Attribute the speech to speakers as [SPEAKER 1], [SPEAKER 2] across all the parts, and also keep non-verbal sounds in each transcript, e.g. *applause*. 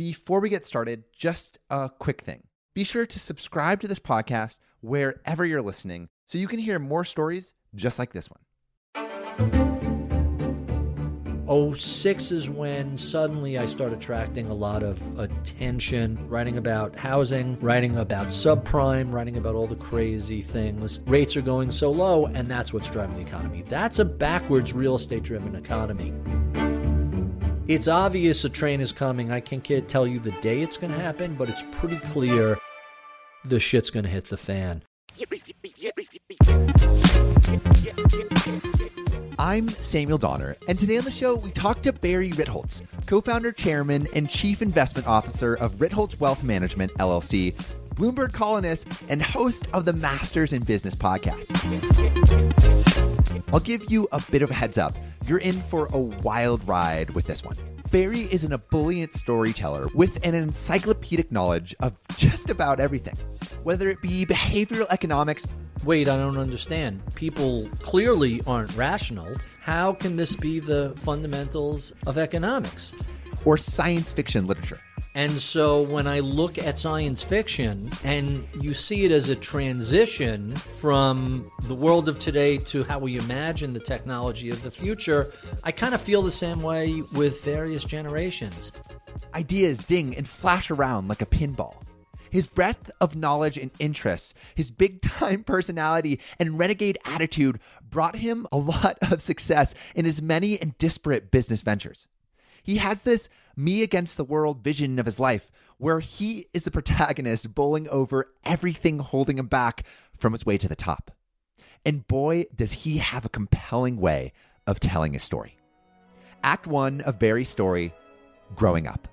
[SPEAKER 1] Before we get started, just a quick thing. Be sure to subscribe to this podcast wherever you're listening so you can hear more stories just like this one.
[SPEAKER 2] 06 is when suddenly I start attracting a lot of attention, writing about housing, writing about subprime, writing about all the crazy things. Rates are going so low, and that's what's driving the economy. That's a backwards real estate driven economy. It's obvious a train is coming. I can't tell you the day it's going to happen, but it's pretty clear the shit's going to hit the fan.
[SPEAKER 1] I'm Samuel Donner, and today on the show, we talk to Barry Ritholtz, co founder, chairman, and chief investment officer of Ritholtz Wealth Management, LLC, Bloomberg columnist, and host of the Masters in Business podcast. I'll give you a bit of a heads up. You're in for a wild ride with this one. Barry is an ebullient storyteller with an encyclopedic knowledge of just about everything, whether it be behavioral economics,
[SPEAKER 2] Wait, I don't understand. People clearly aren't rational. How can this be the fundamentals of economics?
[SPEAKER 1] Or science fiction literature.
[SPEAKER 2] And so when I look at science fiction and you see it as a transition from the world of today to how we imagine the technology of the future, I kind of feel the same way with various generations.
[SPEAKER 1] Ideas ding and flash around like a pinball. His breadth of knowledge and interests, his big time *laughs* personality, and renegade attitude brought him a lot of success in his many and disparate business ventures. He has this me against the world vision of his life where he is the protagonist bowling over everything holding him back from his way to the top. And boy, does he have a compelling way of telling his story. Act one of Barry's story Growing Up.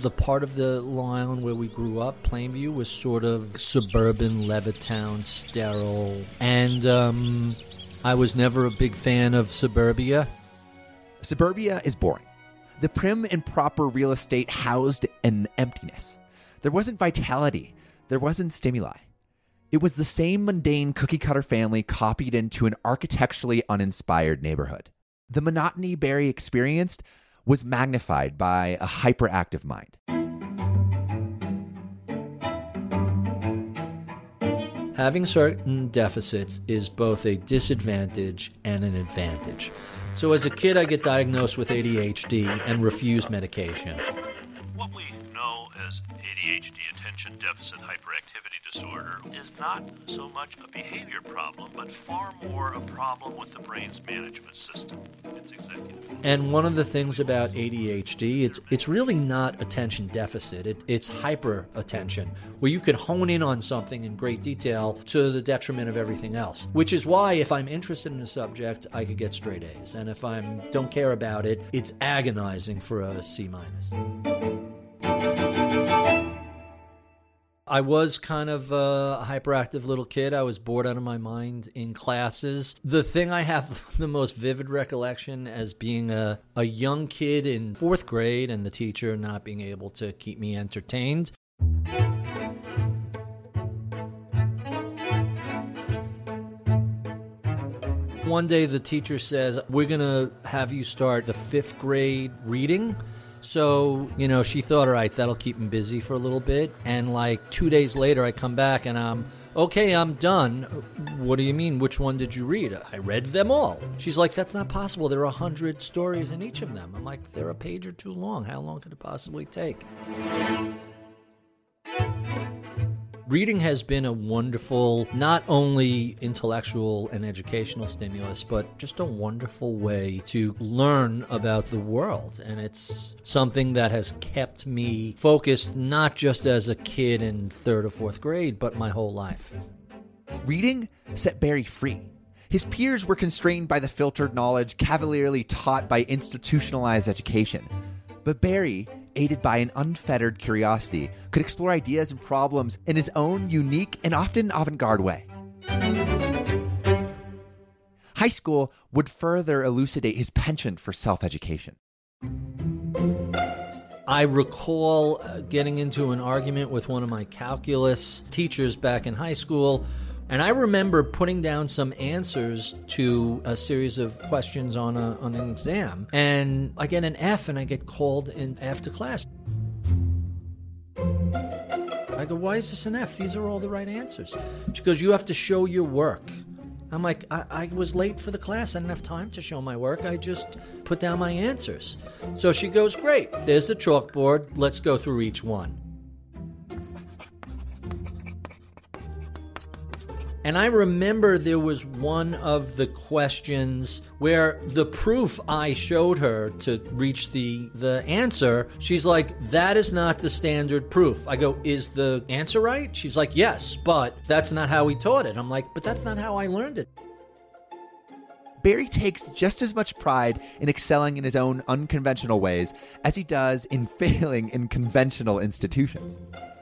[SPEAKER 2] The part of the Island where we grew up, Plainview, was sort of suburban, Levittown, sterile. And um, I was never a big fan of suburbia.
[SPEAKER 1] Suburbia is boring. The prim and proper real estate housed an emptiness. There wasn't vitality, there wasn't stimuli. It was the same mundane cookie cutter family copied into an architecturally uninspired neighborhood. The monotony Barry experienced was magnified by a hyperactive mind.
[SPEAKER 2] Having certain deficits is both a disadvantage and an advantage. So, as a kid, I get diagnosed with ADHD and refuse medication.
[SPEAKER 3] What we know as ADHD, attention deficit hyperactivity disorder, is not so much a behavior problem, but far more a problem with the brain's management system.
[SPEAKER 2] And one of the things about ADHD, it's it's really not attention deficit. It, it's hyper attention, where you can hone in on something in great detail to the detriment of everything else. Which is why, if I'm interested in a subject, I could get straight A's, and if I don't care about it, it's agonizing for a C minus. I was kind of a hyperactive little kid. I was bored out of my mind in classes. The thing I have *laughs* the most vivid recollection as being a, a young kid in fourth grade and the teacher not being able to keep me entertained. One day the teacher says, We're going to have you start the fifth grade reading. So, you know, she thought, all right, that'll keep him busy for a little bit. And like two days later, I come back and I'm, okay, I'm done. What do you mean? Which one did you read? I read them all. She's like, that's not possible. There are a hundred stories in each of them. I'm like, they're a page or two long. How long could it possibly take? Reading has been a wonderful, not only intellectual and educational stimulus, but just a wonderful way to learn about the world. And it's something that has kept me focused, not just as a kid in third or fourth grade, but my whole life.
[SPEAKER 1] Reading set Barry free. His peers were constrained by the filtered knowledge cavalierly taught by institutionalized education. But Barry, aided by an unfettered curiosity, could explore ideas and problems in his own unique and often avant garde way. High school would further elucidate his penchant for self education.
[SPEAKER 2] I recall uh, getting into an argument with one of my calculus teachers back in high school. And I remember putting down some answers to a series of questions on, a, on an exam. And I get an F and I get called in after class. I go, why is this an F? These are all the right answers. She goes, you have to show your work. I'm like, I, I, was late for the class. I didn't have time to show my work. I just put down my answers. So she goes, Great, there's the chalkboard. Let's go through each one. And I remember there was one of the questions where the proof I showed her to reach the, the answer, she's like, that is not the standard proof. I go, is the answer right? She's like, yes, but that's not how we taught it. I'm like, but that's not how I learned it.
[SPEAKER 1] Barry takes just as much pride in excelling in his own unconventional ways as he does in *laughs* failing in conventional institutions.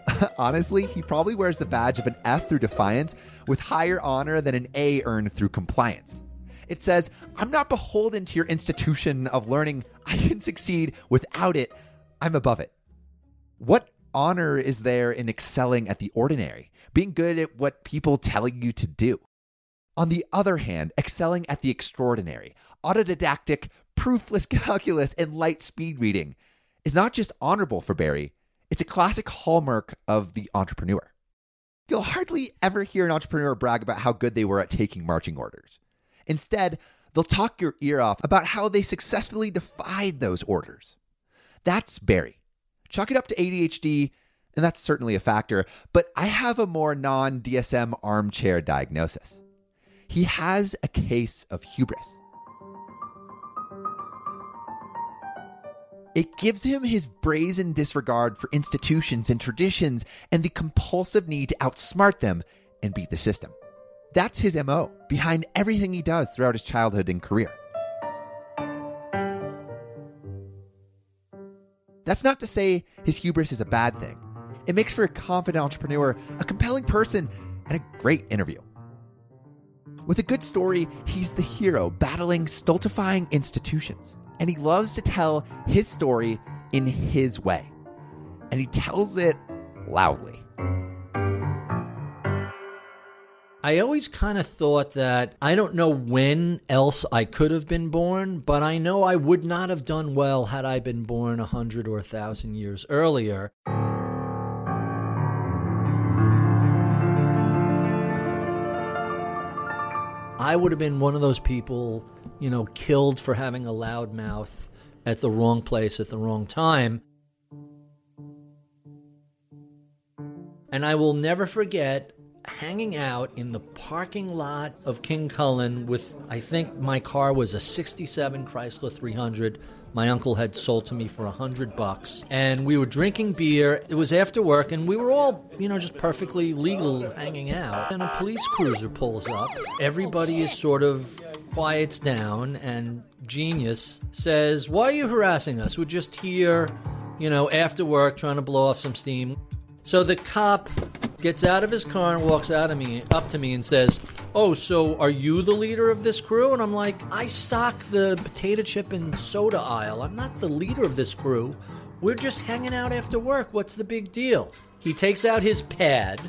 [SPEAKER 1] *laughs* Honestly, he probably wears the badge of an F through defiance with higher honor than an A earned through compliance. It says, I'm not beholden to your institution of learning. I can succeed without it. I'm above it. What honor is there in excelling at the ordinary, being good at what people telling you to do? On the other hand, excelling at the extraordinary, autodidactic, proofless *laughs* calculus, and light speed reading is not just honorable for Barry, it's a classic hallmark of the entrepreneur. You'll hardly ever hear an entrepreneur brag about how good they were at taking marching orders. Instead, they'll talk your ear off about how they successfully defied those orders. That's Barry. Chalk it up to ADHD, and that's certainly a factor, but I have a more non DSM armchair diagnosis. He has a case of hubris. It gives him his brazen disregard for institutions and traditions and the compulsive need to outsmart them and beat the system. That's his MO behind everything he does throughout his childhood and career. That's not to say his hubris is a bad thing. It makes for a confident entrepreneur, a compelling person, and a great interview. With a good story, he's the hero battling stultifying institutions and he loves to tell his story in his way. And he tells it loudly.
[SPEAKER 2] I always kind of thought that I don't know when else I could have been born, but I know I would not have done well had I been born a hundred or a thousand years earlier. I would have been one of those people you know, killed for having a loud mouth at the wrong place at the wrong time. And I will never forget hanging out in the parking lot of King Kullen with, I think my car was a 67 Chrysler 300 my uncle had sold to me for a hundred bucks. And we were drinking beer. It was after work, and we were all, you know, just perfectly legal hanging out. And a police cruiser pulls up. Everybody is sort of quiets down, and Genius says, Why are you harassing us? We're just here, you know, after work trying to blow off some steam. So the cop gets out of his car and walks out of me up to me and says, "Oh, so are you the leader of this crew?" And I'm like, "I stock the potato chip and soda aisle. I'm not the leader of this crew. We're just hanging out after work. What's the big deal?" He takes out his pad,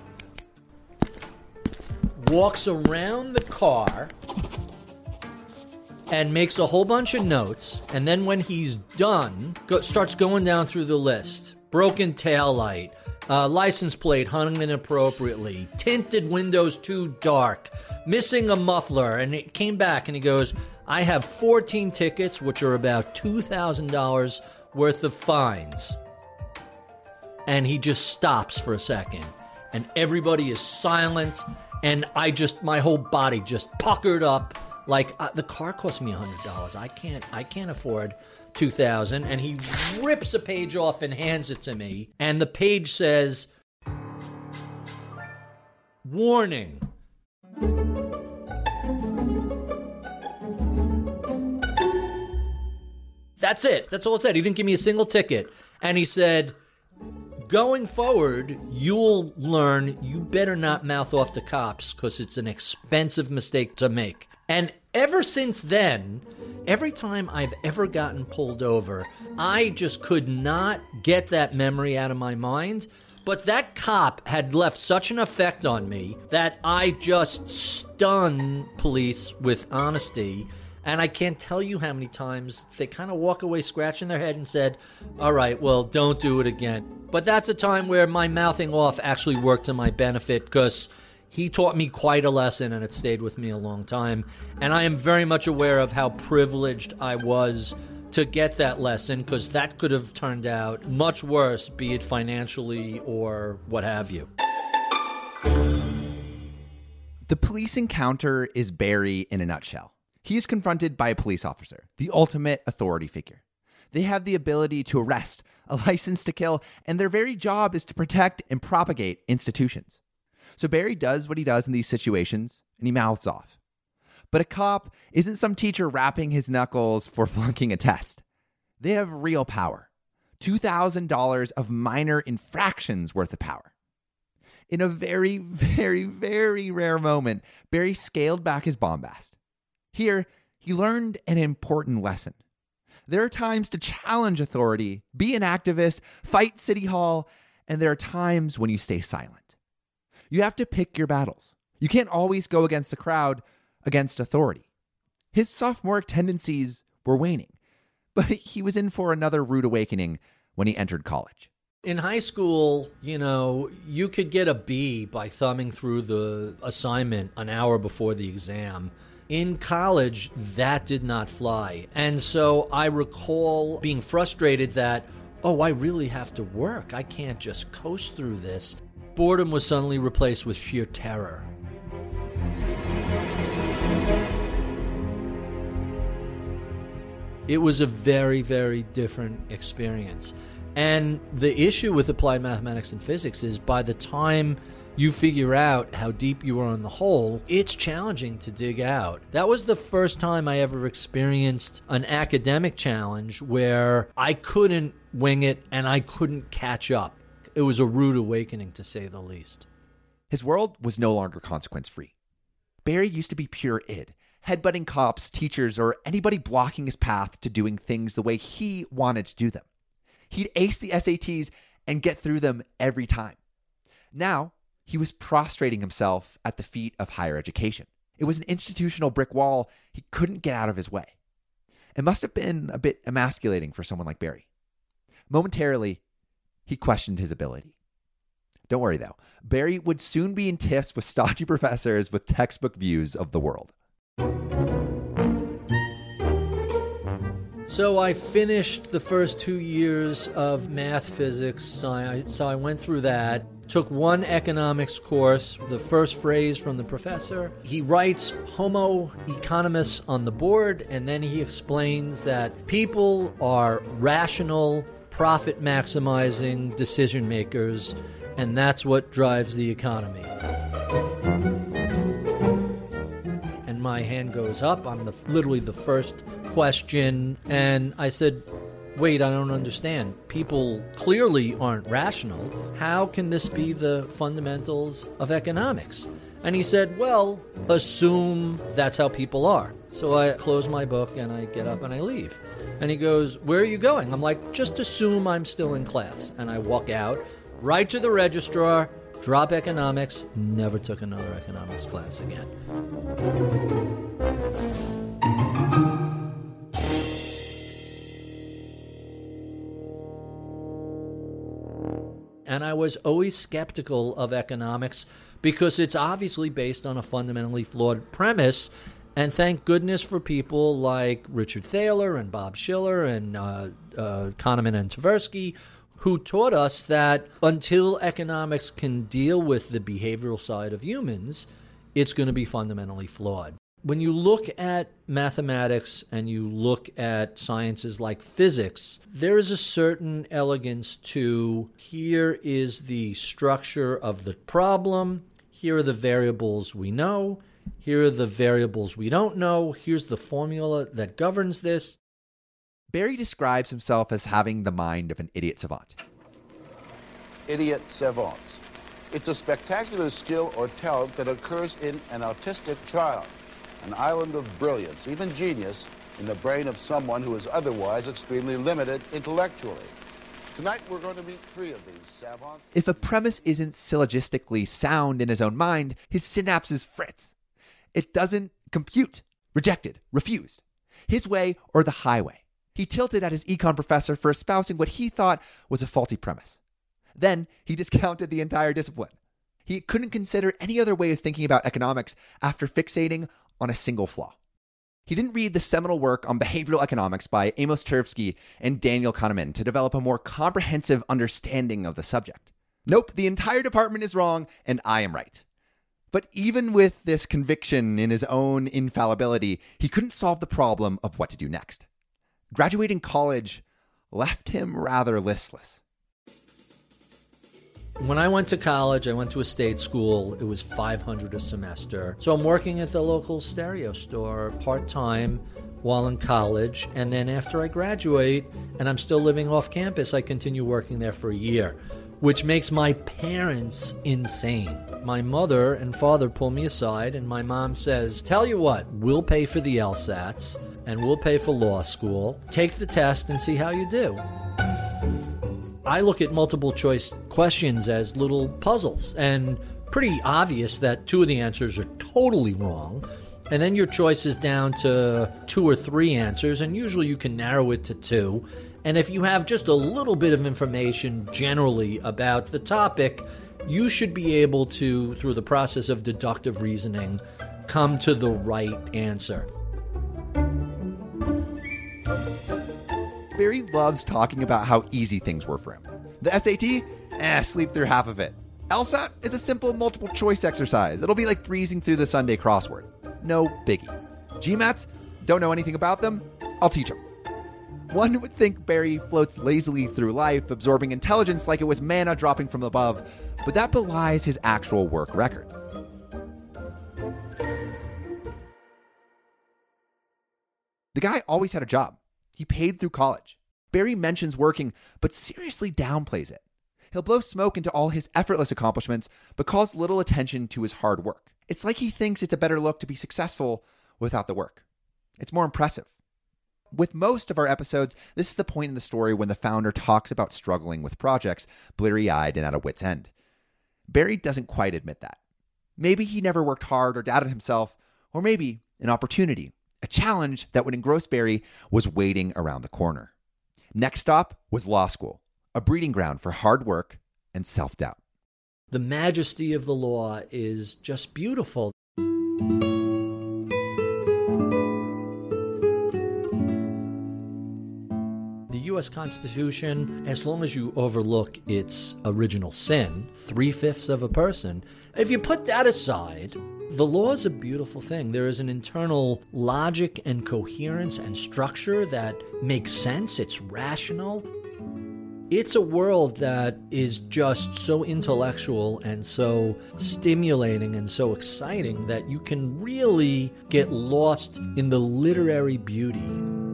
[SPEAKER 2] walks around the car, and makes a whole bunch of notes. And then when he's done, go, starts going down through the list. Broken tail light, uh, license plate hung inappropriately, tinted windows too dark, missing a muffler. And it came back and he goes, I have 14 tickets, which are about $2,000 worth of fines. And he just stops for a second. And everybody is silent. And I just, my whole body just puckered up. Like uh, the car cost me hundred dollars. I can't. I can't afford two thousand. And he rips a page off and hands it to me. And the page says, "Warning." That's it. That's all it said. He didn't give me a single ticket. And he said, going forward, you'll learn you better not mouth off to cops because it's an expensive mistake to make. And ever since then, every time I've ever gotten pulled over, I just could not get that memory out of my mind. But that cop had left such an effect on me that I just stun police with honesty. And I can't tell you how many times they kind of walk away scratching their head and said, All right, well, don't do it again. But that's a time where my mouthing off actually worked to my benefit because he taught me quite a lesson and it stayed with me a long time. And I am very much aware of how privileged I was to get that lesson because that could have turned out much worse, be it financially or what have you.
[SPEAKER 1] The police encounter is Barry in a nutshell. He is confronted by a police officer, the ultimate authority figure. They have the ability to arrest, a license to kill, and their very job is to protect and propagate institutions. So Barry does what he does in these situations, and he mouths off. But a cop isn't some teacher rapping his knuckles for flunking a test. They have real power $2,000 of minor infractions worth of power. In a very, very, very rare moment, Barry scaled back his bombast. Here, he learned an important lesson. There are times to challenge authority, be an activist, fight City Hall, and there are times when you stay silent. You have to pick your battles. You can't always go against the crowd, against authority. His sophomoric tendencies were waning, but *laughs* he was in for another rude awakening when he entered college.
[SPEAKER 2] In high school, you know, you could get a B by thumbing through the assignment an hour before the exam. In college, that did not fly. And so I recall being frustrated that, oh, I really have to work. I can't just coast through this. Boredom was suddenly replaced with sheer terror. It was a very, very different experience. And the issue with applied mathematics and physics is by the time you figure out how deep you are in the hole, it's challenging to dig out. That was the first time I ever experienced an academic challenge where I couldn't wing it and I couldn't catch up. It was a rude awakening, to say the least.
[SPEAKER 1] His world was no longer consequence free. Barry used to be pure id, headbutting cops, teachers, or anybody blocking his path to doing things the way he wanted to do them. He'd ace the SATs and get through them every time. Now, he was prostrating himself at the feet of higher education. It was an institutional brick wall he couldn't get out of his way. It must have been a bit emasculating for someone like Barry. Momentarily, he questioned his ability. Don't worry though, Barry would soon be in tiffs with stodgy *laughs* professors with textbook views of the world.
[SPEAKER 2] So I finished the first two years of math physics. I, so I went through that. Took one economics course, the first phrase from the professor. He writes Homo economicus on the board, and then he explains that people are rational, profit maximizing decision makers, and that's what drives the economy. And my hand goes up. I'm the, literally the first question, and I said, Wait, I don't understand. People clearly aren't rational. How can this be the fundamentals of economics? And he said, Well, assume that's how people are. So I close my book and I get up and I leave. And he goes, Where are you going? I'm like, Just assume I'm still in class. And I walk out, right to the registrar, drop economics, never took another economics class again. And I was always skeptical of economics because it's obviously based on a fundamentally flawed premise. And thank goodness for people like Richard Thaler and Bob Shiller and uh, uh, Kahneman and Tversky, who taught us that until economics can deal with the behavioral side of humans, it's going to be fundamentally flawed. When you look at mathematics and you look at sciences like physics, there is a certain elegance to here is the structure of the problem, here are the variables we know, here are the variables we don't know, here's the formula that governs this.
[SPEAKER 1] Barry describes himself as having the mind of an idiot savant.
[SPEAKER 4] Idiot savants. It's a spectacular skill or talent that occurs in an autistic child, an island of brilliance, even genius, in the brain of someone who is otherwise extremely limited intellectually. Tonight we're going to meet three of these savants.
[SPEAKER 1] If a premise isn't syllogistically sound in his own mind, his synapses fritz. It doesn't compute. Rejected. Refused. His way or the highway. He tilted at his econ professor for espousing what he thought was a faulty premise. Then he discounted the entire discipline. He couldn't consider any other way of thinking about economics after fixating on a single flaw. He didn't read the seminal work on behavioral economics by Amos Tversky and Daniel Kahneman to develop a more comprehensive understanding of the subject. Nope, the entire department is wrong and I am right. But even with this conviction in his own infallibility, he couldn't solve the problem of what to do next. Graduating college left him rather listless.
[SPEAKER 2] When I went to college, I went to a state school. It was 500 a semester. So I'm working at the local stereo store part time while in college. And then after I graduate and I'm still living off campus, I continue working there for a year, which makes my parents insane. My mother and father pull me aside, and my mom says, Tell you what, we'll pay for the LSATs and we'll pay for law school. Take the test and see how you do. I look at multiple choice questions as little puzzles, and pretty obvious that two of the answers are totally wrong. And then your choice is down to two or three answers, and usually you can narrow it to two. And if you have just a little bit of information generally about the topic, you should be able to, through the process of deductive reasoning, come to the right answer.
[SPEAKER 1] Barry loves talking about how easy things were for him. The SAT? Eh, sleep through half of it. LSAT is a simple multiple choice exercise. It'll be like breezing through the Sunday crossword. No biggie. GMATs? Don't know anything about them? I'll teach them. One would think Barry floats lazily through life, absorbing intelligence like it was manna dropping from above, but that belies his actual work record. The guy always had a job. He paid through college. Barry mentions working, but seriously downplays it. He'll blow smoke into all his effortless accomplishments, but calls little attention to his hard work. It's like he thinks it's a better look to be successful without the work. It's more impressive. With most of our episodes, this is the point in the story when the founder talks about struggling with projects, bleary eyed and at a wit's end. Barry doesn't quite admit that. Maybe he never worked hard or doubted himself, or maybe an opportunity, a challenge that would engross Barry was waiting around the corner. Next stop was law school, a breeding ground for hard work and self doubt.
[SPEAKER 2] The majesty of the law is just beautiful. U.S. Constitution, as long as you overlook its original sin, three fifths of a person, if you put that aside, the law is a beautiful thing. There is an internal logic and coherence and structure that makes sense, it's rational. It's a world that is just so intellectual and so stimulating and so exciting that you can really get lost in the literary beauty.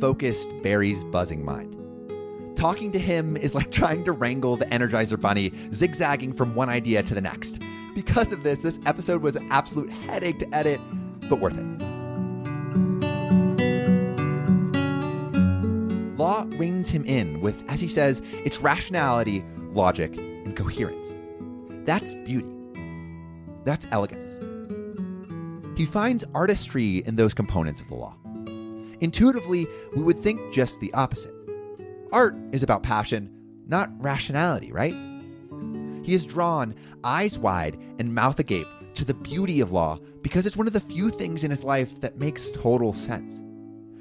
[SPEAKER 1] Focused Barry's buzzing mind. Talking to him is like *laughs* trying to wrangle the Energizer Bunny, zigzagging from one idea to the next. Because of this, this episode was an absolute headache to edit, but worth it. Law reins him in with, as he says, its rationality, logic, and coherence. That's beauty. That's elegance. He finds artistry in those components of the law. Intuitively, we would think just the opposite. Art is about passion, not rationality, right? He is drawn, eyes wide and mouth agape, to the beauty of law because it's one of the few things in his life that makes total sense.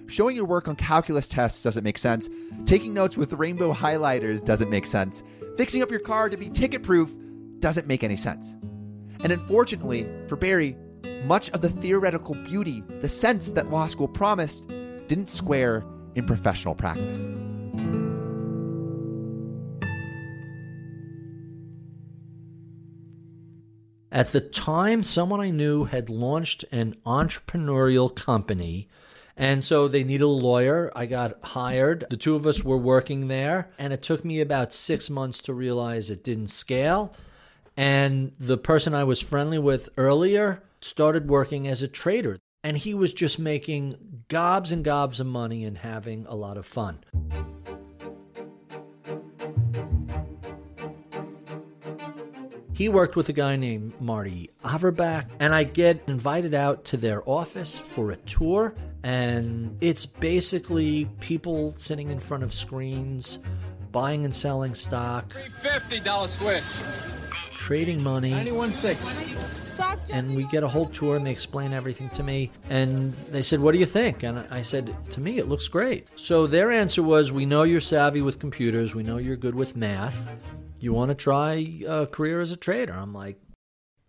[SPEAKER 1] Showing your work on calculus tests doesn't make sense. Taking notes with rainbow highlighters doesn't make sense. Fixing up your car to be ticket proof doesn't make any sense. And unfortunately, for Barry, much of the theoretical beauty, the sense that law school promised, didn't square in professional practice.
[SPEAKER 2] At the time, someone I knew had launched an entrepreneurial company. And so they needed a lawyer. I got hired. The two of us were working there. And it took me about six months to realize it didn't scale. And the person I was friendly with earlier started working as a trader. And he was just making gobs and gobs of money and having a lot of fun. He worked with a guy named Marty Averbach, and I get invited out to their office for a tour. And it's basically people sitting in front of screens, buying and selling stock,
[SPEAKER 5] $350 Swiss.
[SPEAKER 2] trading money.
[SPEAKER 5] 91.6.
[SPEAKER 2] and we get a whole tour and they explain everything to me. And they said what do you think? And i said to me it looks great. So their answer was we know you're savvy with computers. We know you're good with math. You want to try a career as a trader? I'm like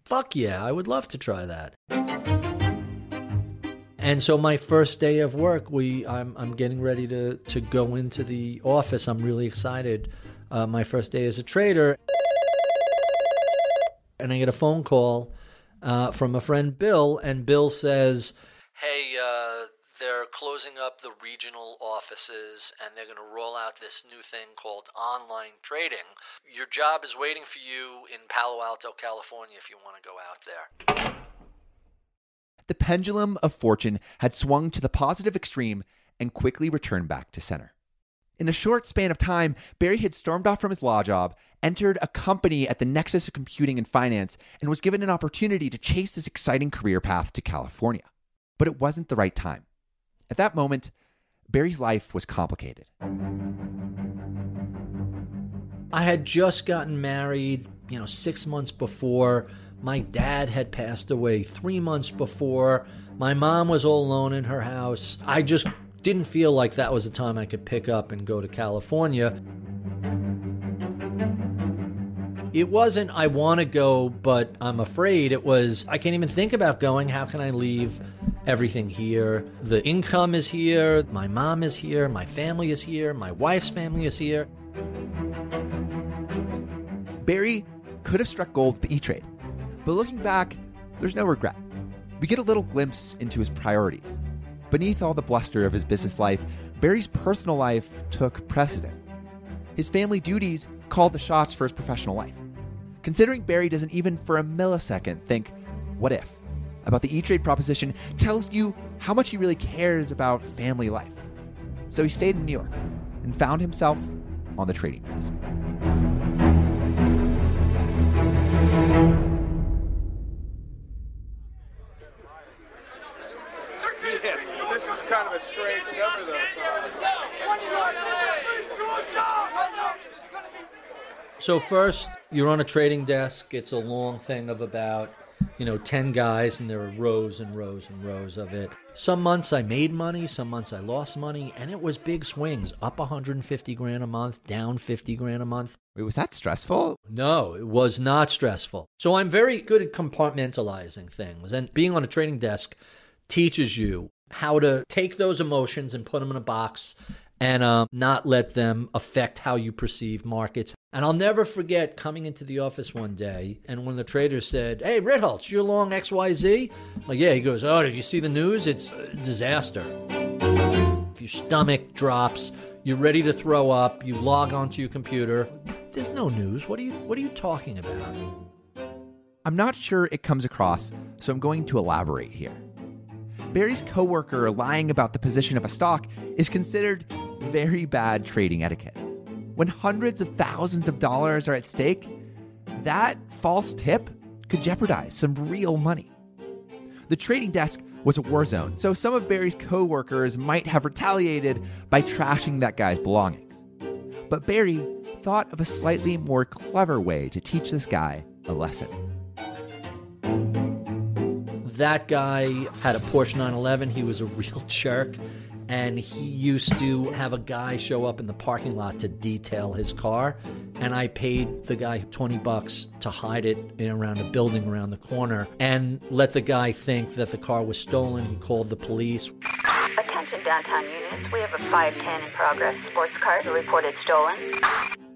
[SPEAKER 2] fuck yeah i would love to try that. And so my first day of work we i'm, I'm getting ready to, to go into the office. I'm really excited uh, my first day as a trader. And I get a phone call uh, from a friend, Bill, and Bill says, "Hey, uh, they're closing up the regional offices, and they're going to roll out this new thing called online trading. Your job is waiting for you in Palo Alto, California, if you want to go out there."
[SPEAKER 1] The pendulum of fortune had swung to the positive extreme and quickly returned back to center. In a short span of time, Barry had stormed off from his law job, entered a company at the nexus of computing and finance, and was given an opportunity to chase this exciting career path to California. But it wasn't the right time. At that moment, Barry's life was complicated.
[SPEAKER 2] I had just gotten married, you know, six months before. My dad had passed away three months before. My mom was all alone in her house. I just didn't feel like that was the time I could pick up and go to California. It wasn't, I want to go, but I'm afraid. It was, I can't even think about going. How can I leave everything here? The income is here. My mom is here. My family is here. My wife's family is here.
[SPEAKER 1] Barry could have struck gold with the E Trade, but looking back, there's no regret. We get a little glimpse into his priorities. Beneath all the bluster of his business life, Barry's personal life took precedent. His family duties called the shots for his professional life. Considering Barry doesn't even for a millisecond think, what if, about the E Trade proposition tells you how much he really cares about family life. So he stayed in New York and found himself on the trading desk.
[SPEAKER 4] This is kind of a though.
[SPEAKER 2] So first, you're on a trading desk. It's a long thing of about, you know, 10 guys and there are rows and rows and rows of it. Some months I made money, some months I lost money, and it was big swings, up 150 grand a month, down 50 grand a month.
[SPEAKER 1] Wait, was that stressful?
[SPEAKER 2] No, it was not stressful. So I'm very good at compartmentalizing things and being on a trading desk teaches you how to take those emotions and put them in a box and um, not let them affect how you perceive markets. And I'll never forget coming into the office one day, and one of the traders said, "Hey, Ritholtz, you're long XYZ?" I'm like, yeah. He goes, "Oh, did you see the news? It's a disaster. If your stomach drops, you're ready to throw up. You log onto your computer. There's no news. What are you What are you talking about?"
[SPEAKER 1] I'm not sure it comes across, so I'm going to elaborate here. Barry's coworker lying about the position of a stock is considered very bad trading etiquette. When hundreds of thousands of dollars are at stake, that false tip could jeopardize some real money. The trading desk was a war zone, so some of Barry's coworkers might have retaliated by trashing that guy's belongings. But Barry thought of a slightly more clever way to teach this guy a lesson.
[SPEAKER 2] That guy had a Porsche 911. He was a *laughs* real jerk. And he used to have a guy show up in the parking lot to detail his car. And I paid the guy 20 bucks to hide it in around a building around the corner and let the guy think that the car was stolen. He called the police.
[SPEAKER 6] Attention downtown units, we have a 510 in progress sports car reported stolen.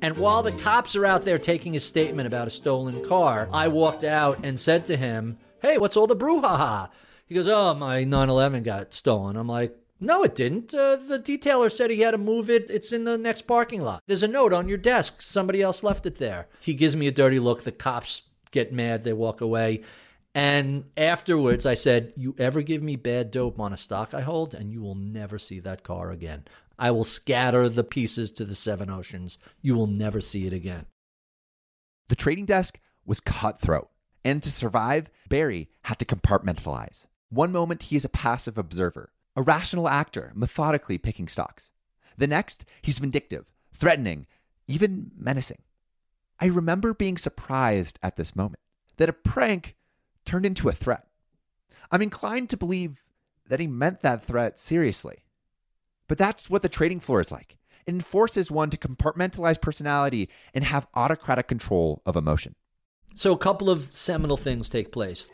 [SPEAKER 2] And while the cops are out there taking a statement about a stolen car, I walked out and said to him, Hey, what's all the brouhaha? He goes, Oh, my 911 got stolen. I'm like, no, it didn't. Uh, the detailer said he had to move it. It's in the next parking lot. There's a note on your desk. Somebody else left it there. He gives me a dirty look. The cops get mad. They walk away. And afterwards, I said, You ever give me bad dope on a stock I hold, and you will never see that car again. I will scatter the pieces to the seven oceans. You will never see it again.
[SPEAKER 1] The trading desk was cutthroat. And to survive, Barry had to compartmentalize. One moment, he is a passive observer a rational actor, methodically picking stocks. The next, he's vindictive, threatening, even menacing. I remember being surprised at this moment that a prank turned into a threat. I'm inclined to believe that he meant that threat seriously. But that's what the trading floor is like. It enforces one to compartmentalize personality and have autocratic control of emotion.
[SPEAKER 2] So, a couple of seminal things take place.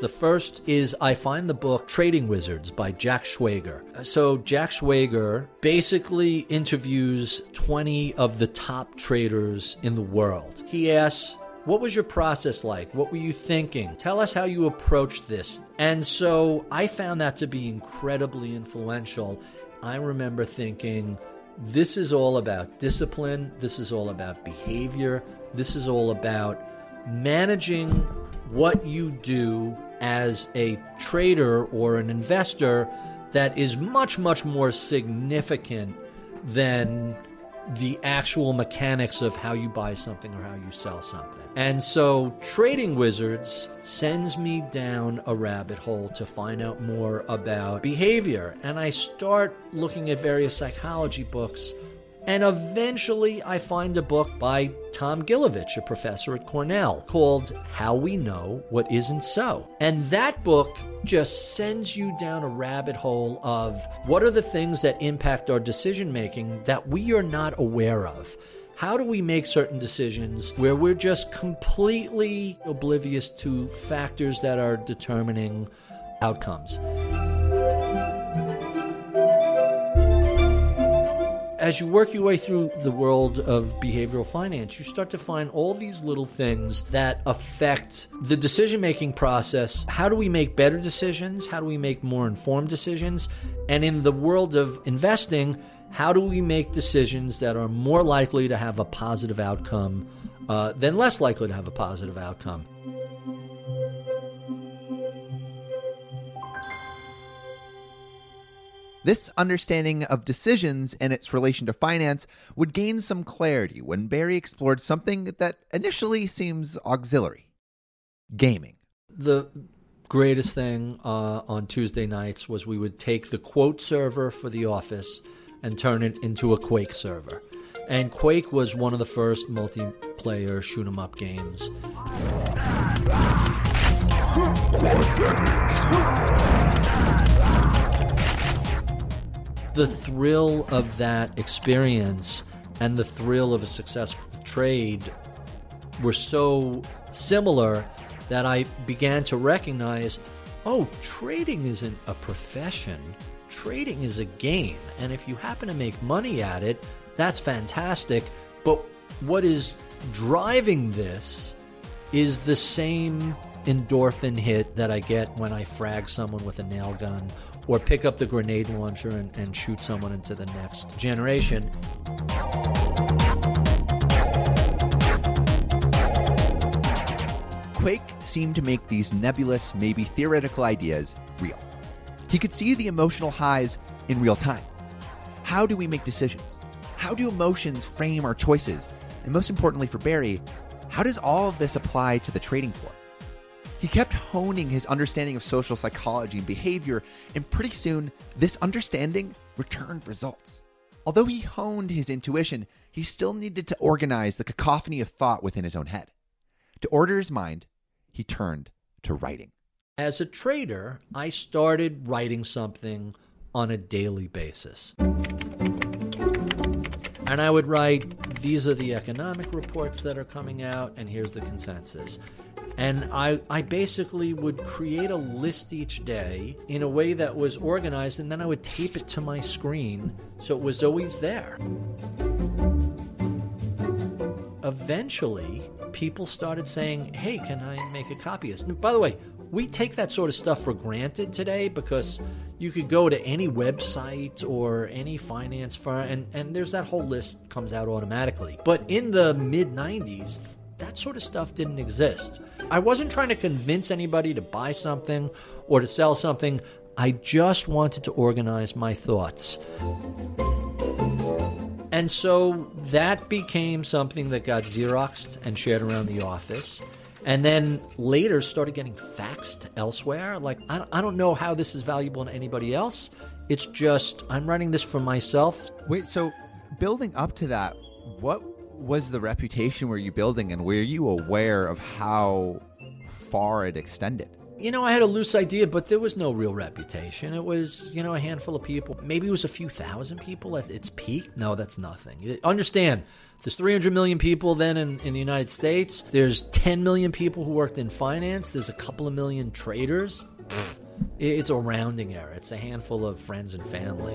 [SPEAKER 2] The first is I find the book Trading Wizards by Jack Schwager. So, Jack Schwager basically interviews 20 of the top traders in the world. He asks, what was your process like? What were you thinking? Tell us how you approached this. And so I found that to be incredibly influential. I remember thinking, this is all about discipline, this is all about behavior, this is all about managing what you do as a trader or an investor that is much, much more significant than the actual mechanics of how you buy something or how you sell something. And so Trading Wizards sends me down a rabbit hole to find out more about behavior. And I start looking at various psychology books and eventually, I find a book by Tom Gilovich, a professor at Cornell, called How We Know What Isn't So. And that book just sends you down a rabbit hole of what are the things that impact our decision making that we are not aware of. How do we make certain decisions where we're just completely oblivious to factors that are determining outcomes? As you work your way through the world of behavioral finance, you start to find all these little things that affect the decision making process. How do we make better decisions? How do we make more informed decisions? And in the world of investing, how do we make decisions that are more likely to have a positive outcome uh, than less likely to have a positive outcome?
[SPEAKER 1] This understanding of decisions and its relation to finance would gain some clarity when Barry explored something that initially seems auxiliary gaming.
[SPEAKER 2] The greatest thing uh, on Tuesday nights was we would take the quote server for the office and turn it into a Quake server. And Quake was one of the first multiplayer shoot 'em up games the thrill of that experience and the thrill of a successful trade were so similar that I began to recognize oh, trading isn't a profession, trading is a game. And if you happen to make money at it, that's fantastic. But what is driving this is the same endorphin hit that I get when I frag someone with a nail gun or pick up the grenade launcher and, and shoot someone into the next generation.
[SPEAKER 1] Quake seemed to make these nebulous, maybe theoretical ideas real. He could see the emotional highs in real time. How do we make decisions? How do emotions frame our choices? And most importantly for Barry, how does all of this apply to the trading floor? He kept honing his understanding of social psychology and behavior, and pretty soon, this understanding returned results. Although he honed his intuition, he still needed to organize the cacophony of thought within his own head. To order his mind, he turned to writing.
[SPEAKER 2] As a trader, I started writing something on a daily basis. And I would write, these are the economic reports that are coming out, and here's the consensus. And I, I basically would create a list each day in a way that was organized, and then I would tape it to my screen so it was always there. eventually people started saying, hey, can I make a copy of this? And by the way, we take that sort of stuff for granted today because you could go to any website or any finance firm and, and there's that whole list comes out automatically. But in the mid 90s, that sort of stuff didn't exist. I wasn't trying to convince anybody to buy something or to sell something. I just wanted to organize my thoughts. And so that became something that got Xeroxed and shared around the office. And then later started getting faxed elsewhere. Like, I I don't know how this is valuable to anybody else. It's just, I'm writing this for myself.
[SPEAKER 1] Wait, so building up to that, what was the reputation were you building and were you aware of how far it extended?
[SPEAKER 2] You know, I had a loose idea, but there was no real reputation. It was, you know, a handful of people. Maybe it was a few thousand people at its peak. No, that's nothing. Understand, there's 300 million people then in, in the United States. There's 10 million people who worked in finance. There's a couple of million traders. It's a rounding error. It's a handful of friends and family.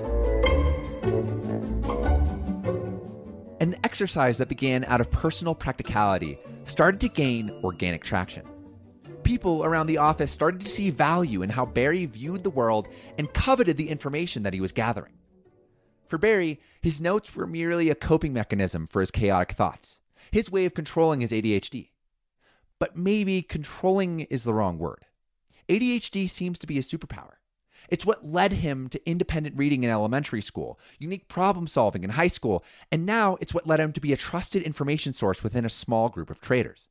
[SPEAKER 1] An exercise that began out of personal practicality started to gain organic traction. People around the office started to see value in how Barry viewed the world and coveted the information that he was gathering. For Barry, his notes were merely a coping mechanism for his chaotic thoughts, his way of controlling his ADHD. But maybe controlling is the wrong word. ADHD seems to be a superpower. It's what led him to independent reading in elementary school, unique problem solving in high school, and now it's what led him to be a trusted information source within a small group of traders.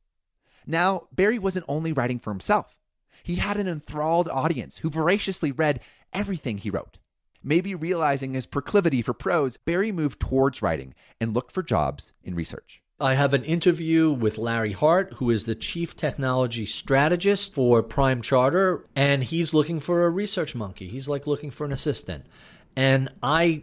[SPEAKER 1] Now, Barry wasn't only writing for himself, he had an enthralled audience who voraciously read everything he wrote. Maybe realizing his proclivity for prose, Barry moved towards writing and looked for jobs in research.
[SPEAKER 2] I have an interview with Larry Hart, who is the chief technology strategist for Prime Charter, and he's looking for a research monkey. He's like looking for an assistant. And I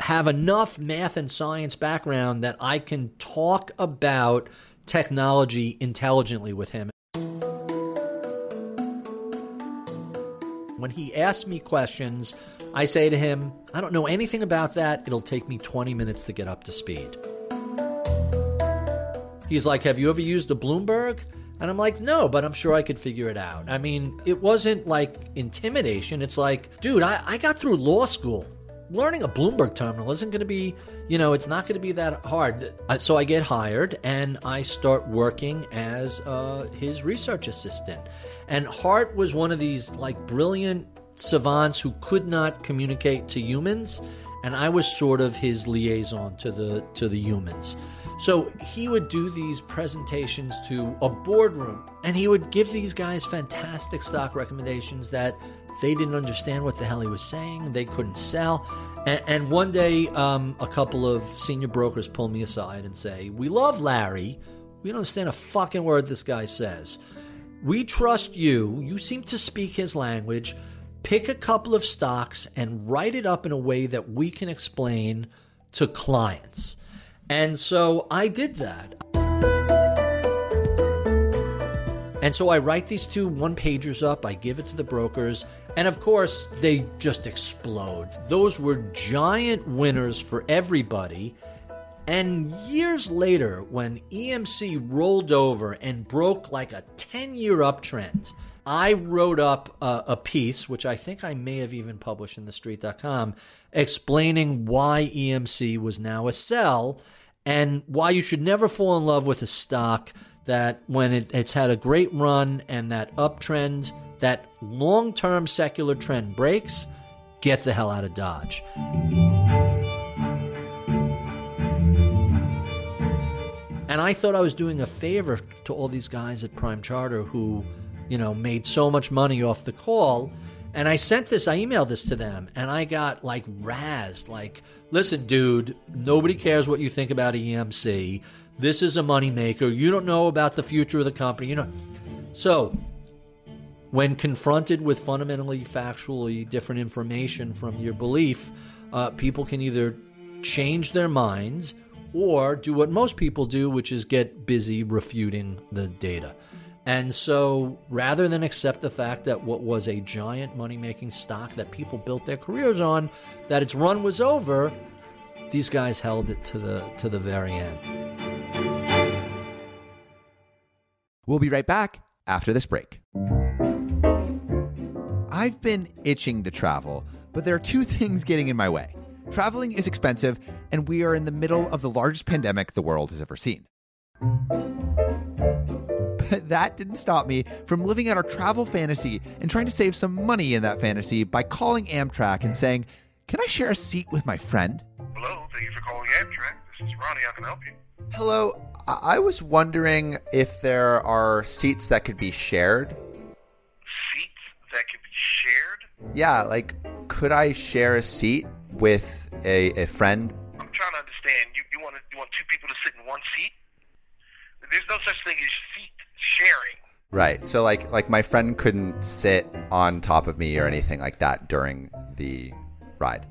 [SPEAKER 2] have enough math and science background that I can talk about technology intelligently with him. When he asks me questions, I say to him, I don't know anything about that. It'll take me 20 minutes to get up to speed. He's like, Have you ever used a Bloomberg? And I'm like, No, but I'm sure I could figure it out. I mean, it wasn't like intimidation. It's like, dude, I, I got through law school. Learning a Bloomberg terminal isn't going to be, you know, it's not going to be that hard. So I get hired and I start working as uh, his research assistant. And Hart was one of these like brilliant savants who could not communicate to humans, and I was sort of his liaison to the to the humans. So he would do these presentations to a boardroom, and he would give these guys fantastic stock recommendations that they didn't understand what the hell he was saying. They couldn't sell. And, and one day, um, a couple of senior brokers pull me aside and say, "We love Larry. We don't understand a fucking word this guy says. We trust you. You seem to speak his language." pick a couple of stocks and write it up in a way that we can explain to clients. And so I did that. And so I write these two one pagers up, I give it to the brokers, and of course, they just explode. Those were giant winners for everybody. And years later, when EMC rolled over and broke like a 10 year uptrend, I wrote up a, a, piece, which I think I may have even published in thestreet.com, explaining why EMC was now a sell and why you should never fall in love with a stock that when it, it's had a great run and that uptrend, that long term secular trend breaks, get the hell out of Dodge. And I thought I was doing a favor to all these guys at Prime Charter who you know, made so much money off the call. And I sent this, I emailed this to them, and I got like razzed. Like, listen, dude, nobody cares what you think about EMC. This is a moneymaker. You don't know about the future of the company. You know. So, when confronted with fundamentally factually different information from your belief, uh, people can either change their minds or do what most people do, which is get busy refuting the data. And so rather than accept the fact that what was a giant money making stock that people built their careers on, that its run was over, these guys held it to the to the very end.
[SPEAKER 1] We'll be right back after this break. I've been itching to travel, but there are two *laughs* things getting in my way. Traveling is expensive, and we are in the middle of the largest pandemic the world has ever seen. But *laughs* that didn't stop me from living out our travel fantasy and trying to save some money in that fantasy by calling Amtrak and saying, Can I share a seat with my friend?
[SPEAKER 6] Hello, thank you for calling Amtrak. This is Ronnie. How can I help you?
[SPEAKER 1] Hello, I was wondering if there are seats that could be shared.
[SPEAKER 6] Seats that can be shared?
[SPEAKER 1] Yeah, like, could I share a seat with a, a friend?
[SPEAKER 6] I'm trying to understand. You, you want you want two people to sit in one seat? There's no such thing as seat sharing.
[SPEAKER 1] Right. So like like my friend couldn't sit on top of me or anything like that during the ride.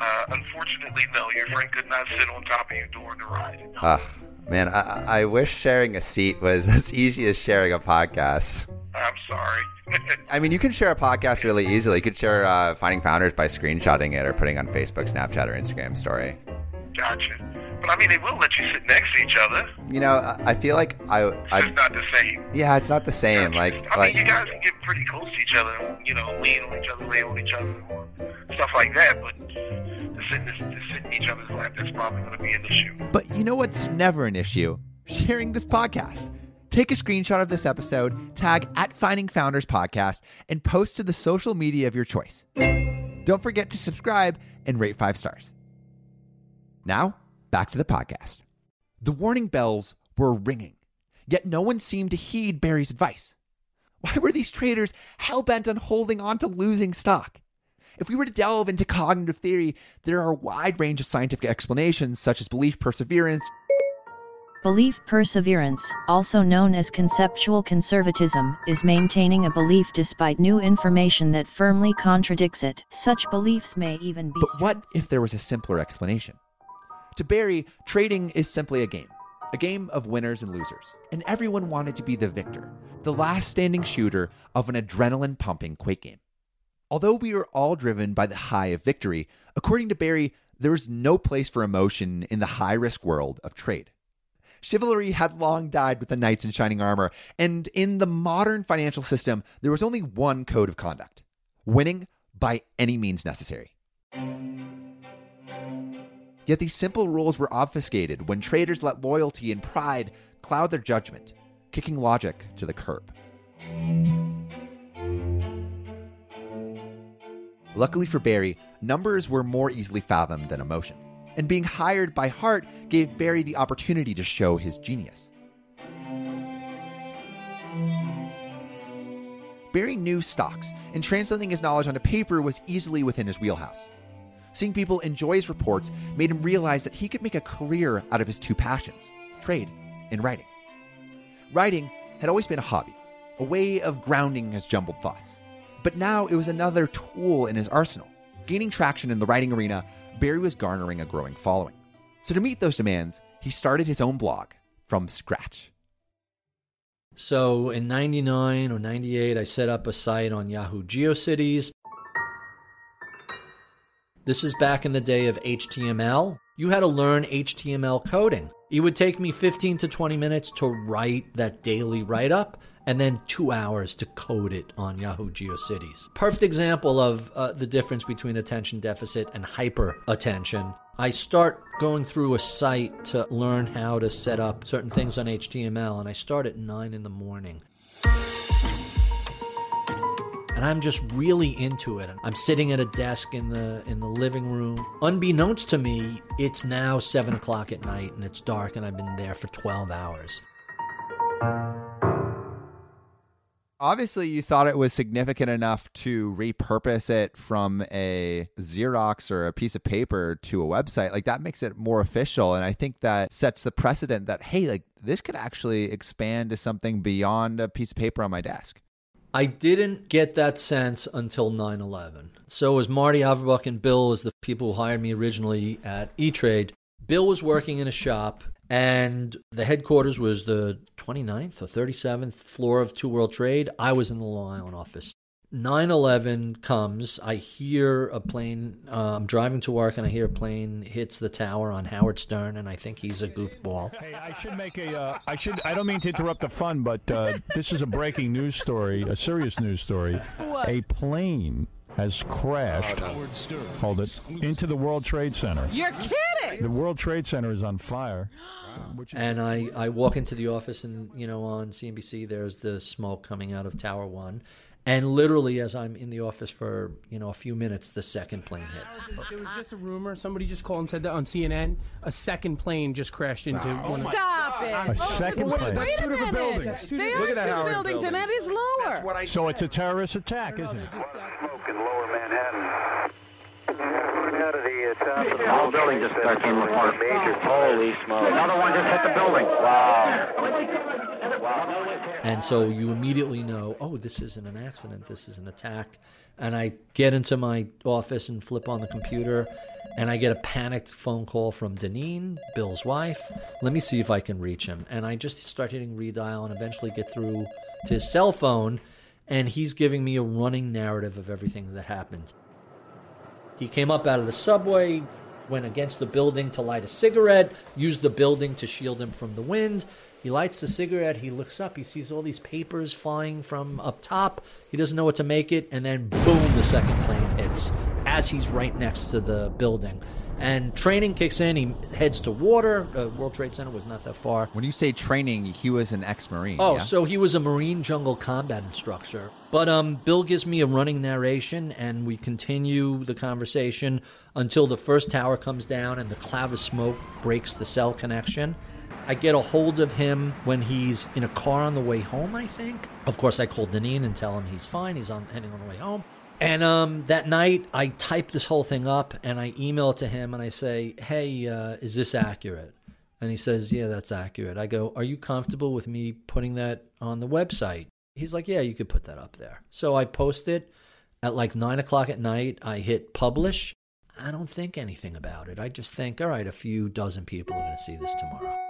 [SPEAKER 6] Uh, unfortunately, no. Your friend could not sit on top of you during the ride.
[SPEAKER 1] Ugh, man, I, I I wish sharing a seat was *laughs* as easy as sharing a podcast.
[SPEAKER 6] I'm sorry. *laughs*
[SPEAKER 1] I mean, you can share a podcast really easily. You could share uh, Finding Founders by screenshotting it or putting on Facebook, Snapchat, or Instagram story.
[SPEAKER 6] gotcha. But I mean, they will let you sit next to each other.
[SPEAKER 1] You know, I, I feel like I,
[SPEAKER 6] It's
[SPEAKER 1] I
[SPEAKER 6] just not the same.
[SPEAKER 1] yeah, it's not the same. Like
[SPEAKER 6] I
[SPEAKER 1] like
[SPEAKER 6] mean, you guys can get pretty close to each other, and, you know, lean on each other, lay on each other, or stuff like that. But to sit, in- to sit in each other's lap, that's probably going to be an issue.
[SPEAKER 1] But you know what's never an issue? Sharing this podcast. Take a screenshot of this episode, tag at Finding Founders Podcast, and post to the social media of your choice. Don't forget to subscribe and rate five stars. Now, back to the podcast. The warning bells were ringing, yet no one seemed to heed Barry's advice. Why were these traders hell bent on holding on to losing stock? If we were to delve into cognitive theory, there are a wide range of scientific explanations, such as belief perseverance,
[SPEAKER 7] Belief perseverance, also known as conceptual conservatism, is maintaining a belief despite new information that firmly contradicts it. Such beliefs may even be.
[SPEAKER 1] But what if there was a simpler explanation? To Barry, trading is simply a game, a game of winners and losers, and everyone wanted to be the victor, the last standing shooter of an adrenaline pumping Quake game. Although we are all driven by the high of victory, according to Barry, there is no place for emotion in the high risk world of trade. Chivalry had long died with the knights in shining armor, and in the modern financial system, there was only one code of conduct winning by any means necessary. Yet these simple rules were obfuscated when traders let loyalty and pride cloud their judgment, kicking logic to the curb. Luckily for Barry, numbers were more easily fathomed than emotion, and being hired by Hart gave Barry the opportunity to show his genius. Barry knew stocks, and translating his knowledge onto paper was easily within his wheelhouse. Seeing people enjoy his reports made him realize that he could make a career out of his two passions trade and writing. Writing had always been a hobby, a way of grounding his jumbled thoughts. But now it was another tool in his arsenal. Gaining traction in the writing arena, Barry was garnering a growing following. So, to meet those demands, he started his own blog from scratch.
[SPEAKER 2] So in 99 or 98, I set up a site on Yahoo GeoCities. This is back in the day of HTML. You had to learn HTML coding. It would take me 15 to 20 minutes to write that daily write up and then two hours to code it on Yahoo GeoCities. Perfect example of uh, the difference between attention deficit and hyper attention. I start going through a site to learn how to set up certain things on HTML, and I start at 9 in the morning and I'm just really into it. I'm sitting at a desk in the in the living room. Unbeknownst to me, it's now seven o'clock at night and it's dark, and I've been there for 12 hours.
[SPEAKER 1] Obviously, you thought it was significant enough to repurpose it from a Xerox or a piece of paper to a website. Like that makes it more official. And I think that sets the precedent that, hey, like this could actually expand to something beyond a piece of paper on my desk.
[SPEAKER 2] I didn't get that sense until 9 11. So, as Marty Averbach and Bill was the people who hired me originally at E Trade, Bill was working in a shop, and the headquarters was the 29th or 37th floor of Two World Trade. I was in the Long Island office. 9 11 comes. I hear a plane. Uh, I'm driving to work and I hear a plane hits the tower on Howard Stern, and I think he's a goofball.
[SPEAKER 8] Hey, I should make a. Uh, I should. I don't mean to interrupt the fun, but uh, this is a breaking news story, a serious news story. A plane has crashed. Hold it into the World Trade Center.
[SPEAKER 9] You're kidding!
[SPEAKER 8] The World Trade Center is on fire. Which is,
[SPEAKER 2] And I, I walk into the office, and you know, on CNBC, there's the smoke coming out of Tower One, and literally, as I'm in the office for you know a few minutes, the second plane hits.
[SPEAKER 10] It was just a rumor. Somebody just called and said that on CNN. A second plane just crashed into one of
[SPEAKER 9] Stop it!
[SPEAKER 8] a
[SPEAKER 9] it!
[SPEAKER 8] second plane.
[SPEAKER 9] Wait a
[SPEAKER 5] two different
[SPEAKER 9] minute.
[SPEAKER 5] buildings.
[SPEAKER 9] They
[SPEAKER 5] Look
[SPEAKER 9] are
[SPEAKER 5] at that
[SPEAKER 9] two
[SPEAKER 5] Howard
[SPEAKER 9] buildings, and that is lower.
[SPEAKER 8] So it's a terrorist attack, isn't it?
[SPEAKER 6] Smoke in lower Manhattan. Out of the uh, top of the
[SPEAKER 11] whole building just started came apart.
[SPEAKER 6] Major
[SPEAKER 11] Holy smoke. Another one just hit the building. Wow. *laughs*
[SPEAKER 2] And so you immediately know, oh, this isn't an accident, this is an attack. And I get into my office and flip on the computer, and I get a panicked phone call from Deneen, Bill's wife. Let me see if I can reach him. And I just start hitting redial and eventually get through to his cell phone, and he's giving me a running narrative of everything that happened. He came up out of the subway, went against the building to light a cigarette, used the building to shield him from the wind. He lights the cigarette, he looks up, he sees all these papers flying from up top. He doesn't know what to make it, and then boom, the second plane hits as he's right next to the building. And training kicks in, he heads to water. Uh, World Trade Center was not that far.
[SPEAKER 1] When you say training, he was an ex-marine.
[SPEAKER 2] Oh,
[SPEAKER 1] yeah?
[SPEAKER 2] so he was a Marine jungle combat instructor. But um, Bill gives me a running narration, and we continue the conversation until the first tower comes down and the cloud of smoke breaks the cell connection. I get a hold of him when he's in a car on the way home, I think. Of course, I call Deneen and tell him he's fine. He's on heading on the way home. And um, that night, I type this whole thing up and I email it to him and I say, "Hey, uh, is this accurate?" And he says, "Yeah, that's accurate." I go, "Are you comfortable with me putting that on the website?" He's like, "Yeah, you could put that up there." So I post it at like nine o'clock at night. I hit publish. I don't think anything about it. I just think, all right, a few dozen people are going to see this tomorrow.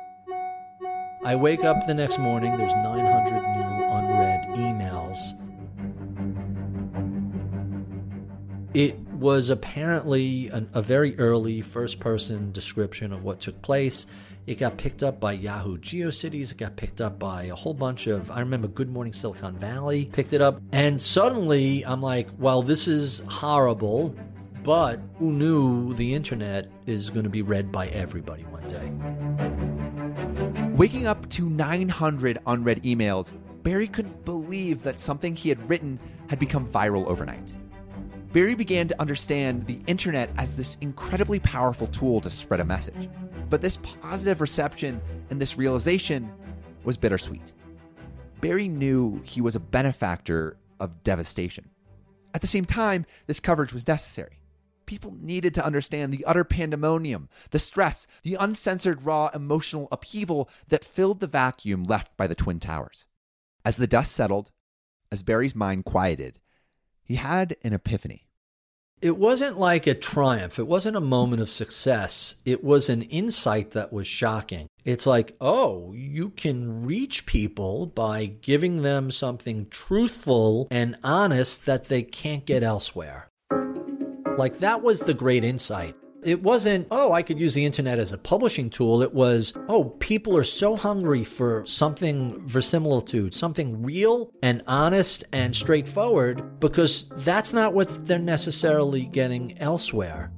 [SPEAKER 2] I wake up the next morning. There's 900 new unread emails. It was apparently an, a very early first person description of what took place. It got picked up by Yahoo GeoCities. It got picked up by a whole bunch of, I remember Good Morning Silicon Valley picked it up. And suddenly I'm like, well, this is horrible, but who knew the internet is going to be read by everybody one day?
[SPEAKER 1] Waking up to 900 unread emails, Barry couldn't believe that something he had written had become viral overnight. Barry began to understand the internet as this incredibly powerful tool to spread a message. But this positive reception and this realization was bittersweet. Barry knew he was a benefactor of devastation. At the same time, this coverage was necessary. People needed to understand the utter pandemonium, the stress, the uncensored, raw emotional upheaval that filled the vacuum left by the Twin Towers. As the dust settled, as Barry's mind quieted, he had an epiphany.
[SPEAKER 2] It wasn't like a triumph. It wasn't a moment of success. It was an insight that was shocking. It's like, oh, you can reach people by giving them something truthful and honest that they can't get elsewhere. Like, that was the great insight. It wasn't, oh, I could use the internet as a publishing tool. It was, oh, people are so hungry for something verisimilitude, something real and honest and straightforward, because that's not what they're necessarily getting elsewhere.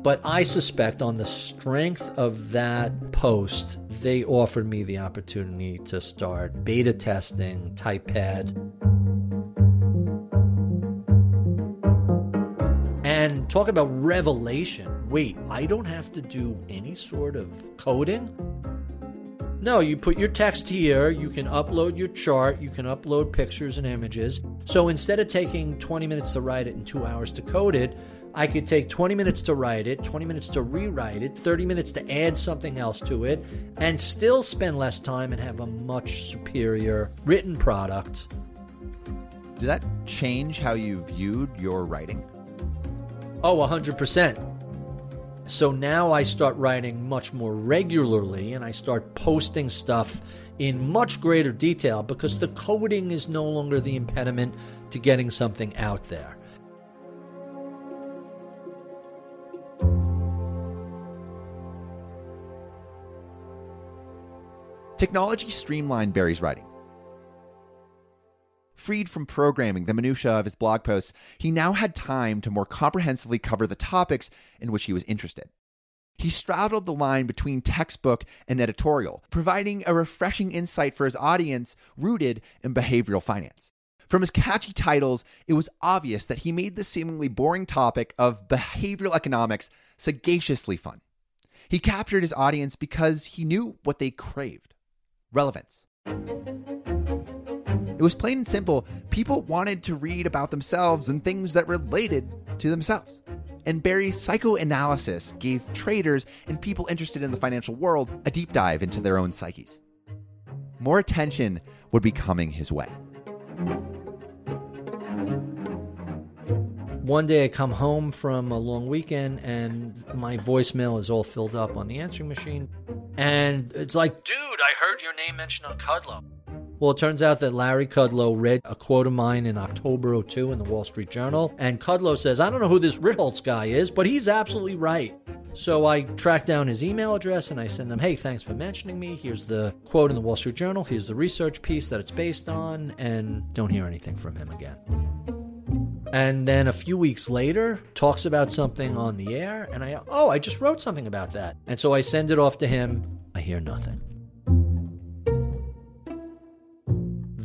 [SPEAKER 2] But I suspect on the strength of that post, they offered me the opportunity to start beta testing TypePad. And talk about revelation. Wait, I don't have to do any sort of coding? No, you put your text here, you can upload your chart, you can upload pictures and images. So instead of taking 20 minutes to write it and two hours to code it, I could take 20 minutes to write it, 20 minutes to rewrite it, 30 minutes to add something else to it, and still spend less time and have a much superior written product.
[SPEAKER 1] Did that change how you viewed your writing?
[SPEAKER 2] Oh, 100%. So now I start writing much more regularly and I start posting stuff in much greater detail because the coding is no longer the impediment to getting something out there.
[SPEAKER 1] Technology streamlined Barry's writing. Freed from programming the minutiae of his blog posts, he now had time to more comprehensively cover the topics in which he was interested. He straddled the line between textbook and editorial, providing a refreshing insight for his audience rooted in behavioral finance. From his catchy titles, it was obvious that he made the seemingly boring topic of behavioral economics sagaciously fun. He captured his audience because he knew what they craved relevance. It was plain and simple. People wanted to read about themselves and things that related to themselves. And Barry's psychoanalysis gave traders and people interested in the financial world a deep dive into their own psyches. More attention would be coming his way.
[SPEAKER 2] One day I come home from a long weekend and my voicemail is all filled up on the answering machine. And it's like, dude, I heard your name mentioned on Kudlow. Well, it turns out that Larry Kudlow read a quote of mine in October 02 in the Wall Street Journal. And Kudlow says, I don't know who this Ritholtz guy is, but he's absolutely right. So I track down his email address and I send them, hey, thanks for mentioning me. Here's the quote in the Wall Street Journal. Here's the research piece that it's based on. And don't hear anything from him again. And then a few weeks later, talks about something on the air, and I, oh, I just wrote something about that. And so I send it off to him. I hear nothing.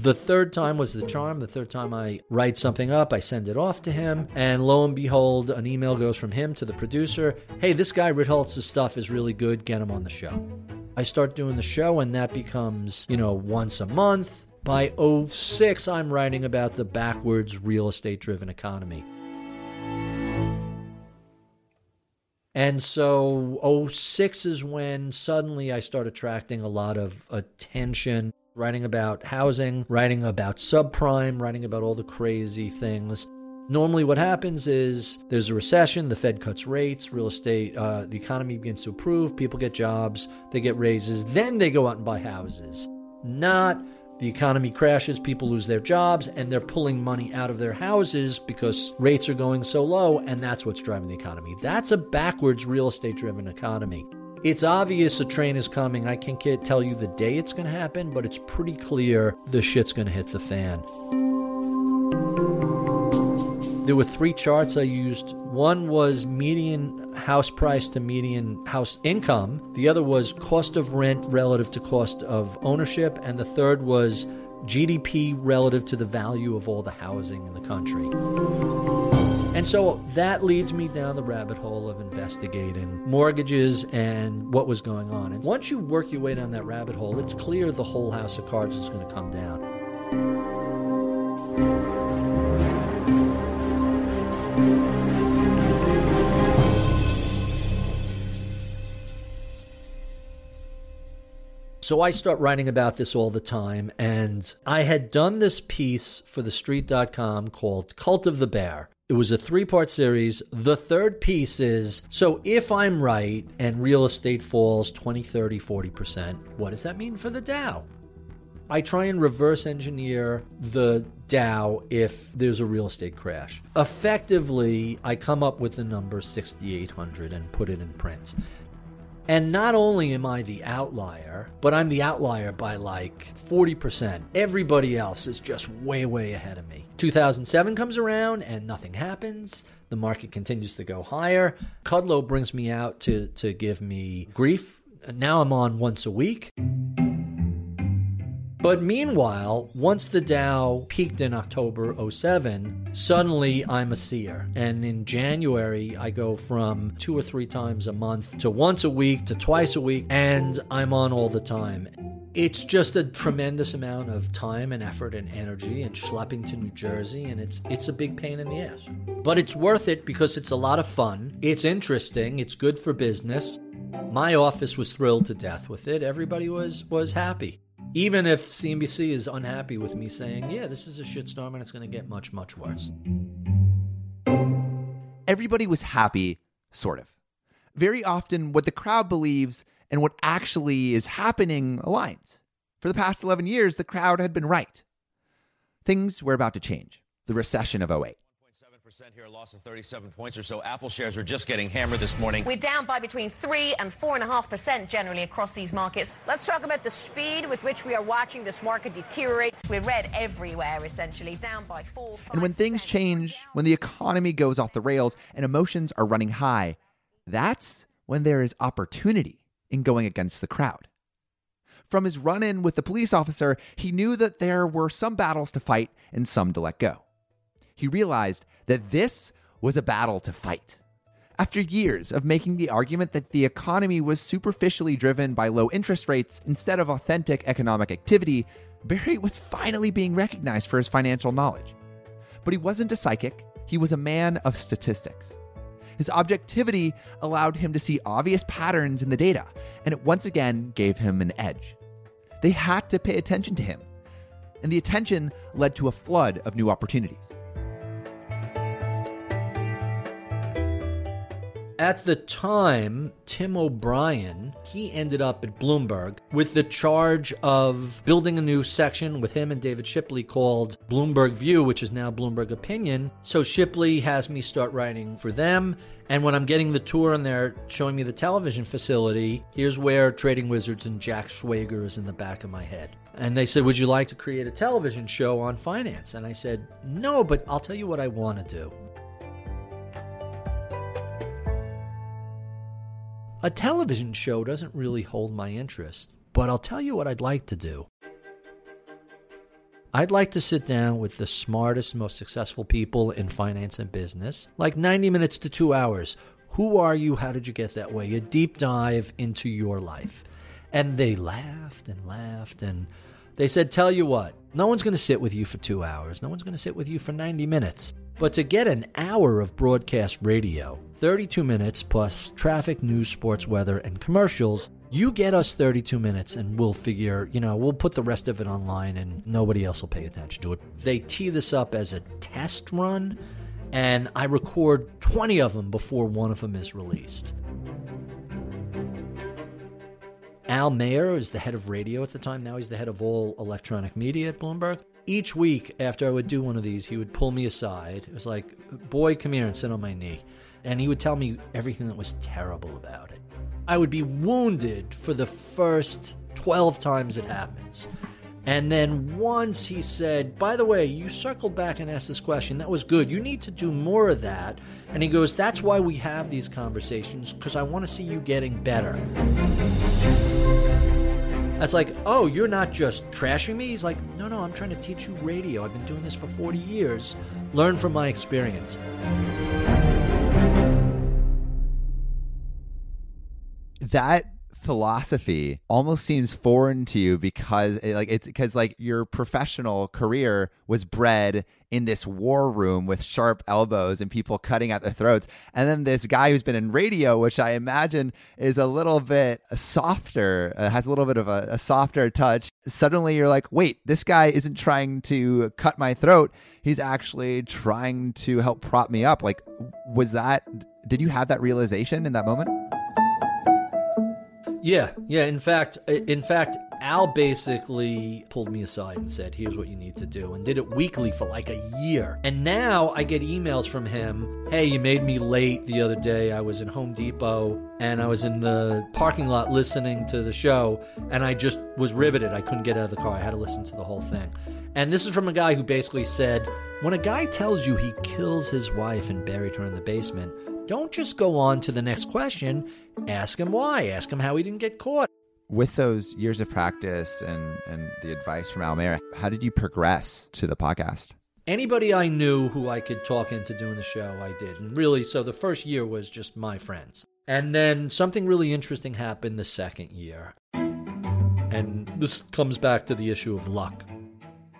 [SPEAKER 2] The third time was the charm. The third time I write something up, I send it off to him, and lo and behold, an email goes from him to the producer Hey, this guy Ritholtz's stuff is really good. Get him on the show. I start doing the show, and that becomes, you know, once a month. By 06, I'm writing about the backwards real estate driven economy. And so 06 is when suddenly I start attracting a lot of attention, writing about housing, writing about subprime, writing about all the crazy things. Normally, what happens is there's a recession, the Fed cuts rates, real estate, uh, the economy begins to improve, people get jobs, they get raises, then they go out and buy houses. Not the economy crashes, people lose their jobs, and they're pulling money out of their houses because rates are going so low, and that's what's driving the economy. That's a backwards real estate driven economy. It's obvious a train is coming. I can't tell you the day it's going to happen, but it's pretty clear the shit's going to hit the fan. There were three charts I used. One was median house price to median house income. The other was cost of rent relative to cost of ownership. And the third was GDP relative to the value of all the housing in the country. And so that leads me down the rabbit hole of investigating mortgages and what was going on. And once you work your way down that rabbit hole, it's clear the whole house of cards is going to come down. So I start writing about this all the time. And I had done this piece for TheStreet.com called Cult of the Bear. It was a three part series. The third piece is so if I'm right and real estate falls 20, 30, 40%, what does that mean for the Dow? I try and reverse engineer the Dow if there's a real estate crash. Effectively, I come up with the number 6,800 and put it in print. And not only am I the outlier, but I'm the outlier by like 40%. Everybody else is just way, way ahead of me. 2007 comes around and nothing happens. The market continues to go higher. Kudlow brings me out to, to give me grief. Now I'm on once a week. But meanwhile, once the Dow peaked in October 07, suddenly I'm a seer. And in January, I go from two or three times a month to once a week to twice a week, and I'm on all the time. It's just a tremendous amount of time and effort and energy and schlepping to New Jersey, and it's it's a big pain in the ass. But it's worth it because it's a lot of fun. It's interesting. It's good for business. My office was thrilled to death with it. Everybody was was happy even if CNBC is unhappy with me saying, yeah, this is a shitstorm and it's going to get much, much worse.
[SPEAKER 1] Everybody was happy, sort of. very often what the crowd believes and what actually is happening aligns. For the past 11 years, the crowd had been right. Things were about to change. The recession of 08.
[SPEAKER 12] percent here, a loss of 37 points or so. Apple shares are just getting hammered this morning.
[SPEAKER 13] We're down by between 3 and 4.5% generally across these markets.
[SPEAKER 14] Let's talk about the speed with which we are watching this market deteriorate.
[SPEAKER 13] We're red everywhere, essentially, down by 4
[SPEAKER 1] And when things change, when the economy goes off the rails and emotions are running high, that's when there is opportunity in going against the crowd. From his run in with the police officer, he knew that there were some battles to fight and some to let go. He realized that this was a battle to fight. After years of making the argument that the economy was superficially driven by low interest rates instead of authentic economic activity, Barry was finally being recognized for his financial knowledge. But he wasn't a psychic, he was a man of statistics. His objectivity allowed him to see obvious patterns in the data, and it once again gave him an edge. They had to pay attention to him, and the attention led to a flood of new opportunities.
[SPEAKER 2] At the time, Tim O'Brien, he ended up at Bloomberg with the charge of building a new section with him and David Shipley called Bloomberg View, which is now Bloomberg Opinion. So Shipley has me start writing for them. And when I'm getting the tour and they're showing me the television facility, here's where Trading Wizards and Jack Schwager is in the back of my head. And they said, Would you like to create a television show on finance? And I said, No, but I'll tell you what I want to do. A television show doesn't really hold my interest, but I'll tell you what I'd like to do. I'd like to sit down with the smartest, most successful people in finance and business, like 90 minutes to two hours. Who are you? How did you get that way? A deep dive into your life. And they laughed and laughed and they said, Tell you what, no one's going to sit with you for two hours. No one's going to sit with you for 90 minutes. But to get an hour of broadcast radio, 32 minutes plus traffic, news, sports, weather, and commercials, you get us 32 minutes and we'll figure, you know, we'll put the rest of it online and nobody else will pay attention to it. They tee this up as a test run, and I record 20 of them before one of them is released. Al Mayer is the head of radio at the time. Now he's the head of all electronic media at Bloomberg each week after I would do one of these, he would pull me aside. It was like, boy, come here and sit on my knee. And he would tell me everything that was terrible about it. I would be wounded for the first 12 times it happens. And then once he said, By the way, you circled back and asked this question. That was good. You need to do more of that. And he goes, That's why we have these conversations, because I want to see you getting better. That's like, oh, you're not just trashing me? He's like, no, no, I'm trying to teach you radio. I've been doing this for 40 years. Learn from my experience.
[SPEAKER 1] That philosophy almost seems foreign to you because it, like it's because like your professional career was bred in this war room with sharp elbows and people cutting at the throats. And then this guy who's been in radio which i imagine is a little bit softer uh, has a little bit of a, a softer touch. Suddenly you're like wait this guy isn't trying to cut my throat he's actually trying to help prop me up like was that did you have that realization in that moment
[SPEAKER 2] yeah, yeah. In fact, in fact, Al basically pulled me aside and said, "Here's what you need to do," and did it weekly for like a year. And now I get emails from him. Hey, you made me late the other day. I was in Home Depot and I was in the parking lot listening to the show, and I just was riveted. I couldn't get out of the car. I had to listen to the whole thing. And this is from a guy who basically said, when a guy tells you he kills his wife and buried her in the basement, don't just go on to the next question. Ask him why. Ask him how he didn't get caught.
[SPEAKER 1] With those years of practice and, and the advice from Al Mayer, how did you progress to the podcast?
[SPEAKER 2] Anybody I knew who I could talk into doing the show, I did. And really, so the first year was just my friends. And then something really interesting happened the second year. And this comes back to the issue of luck.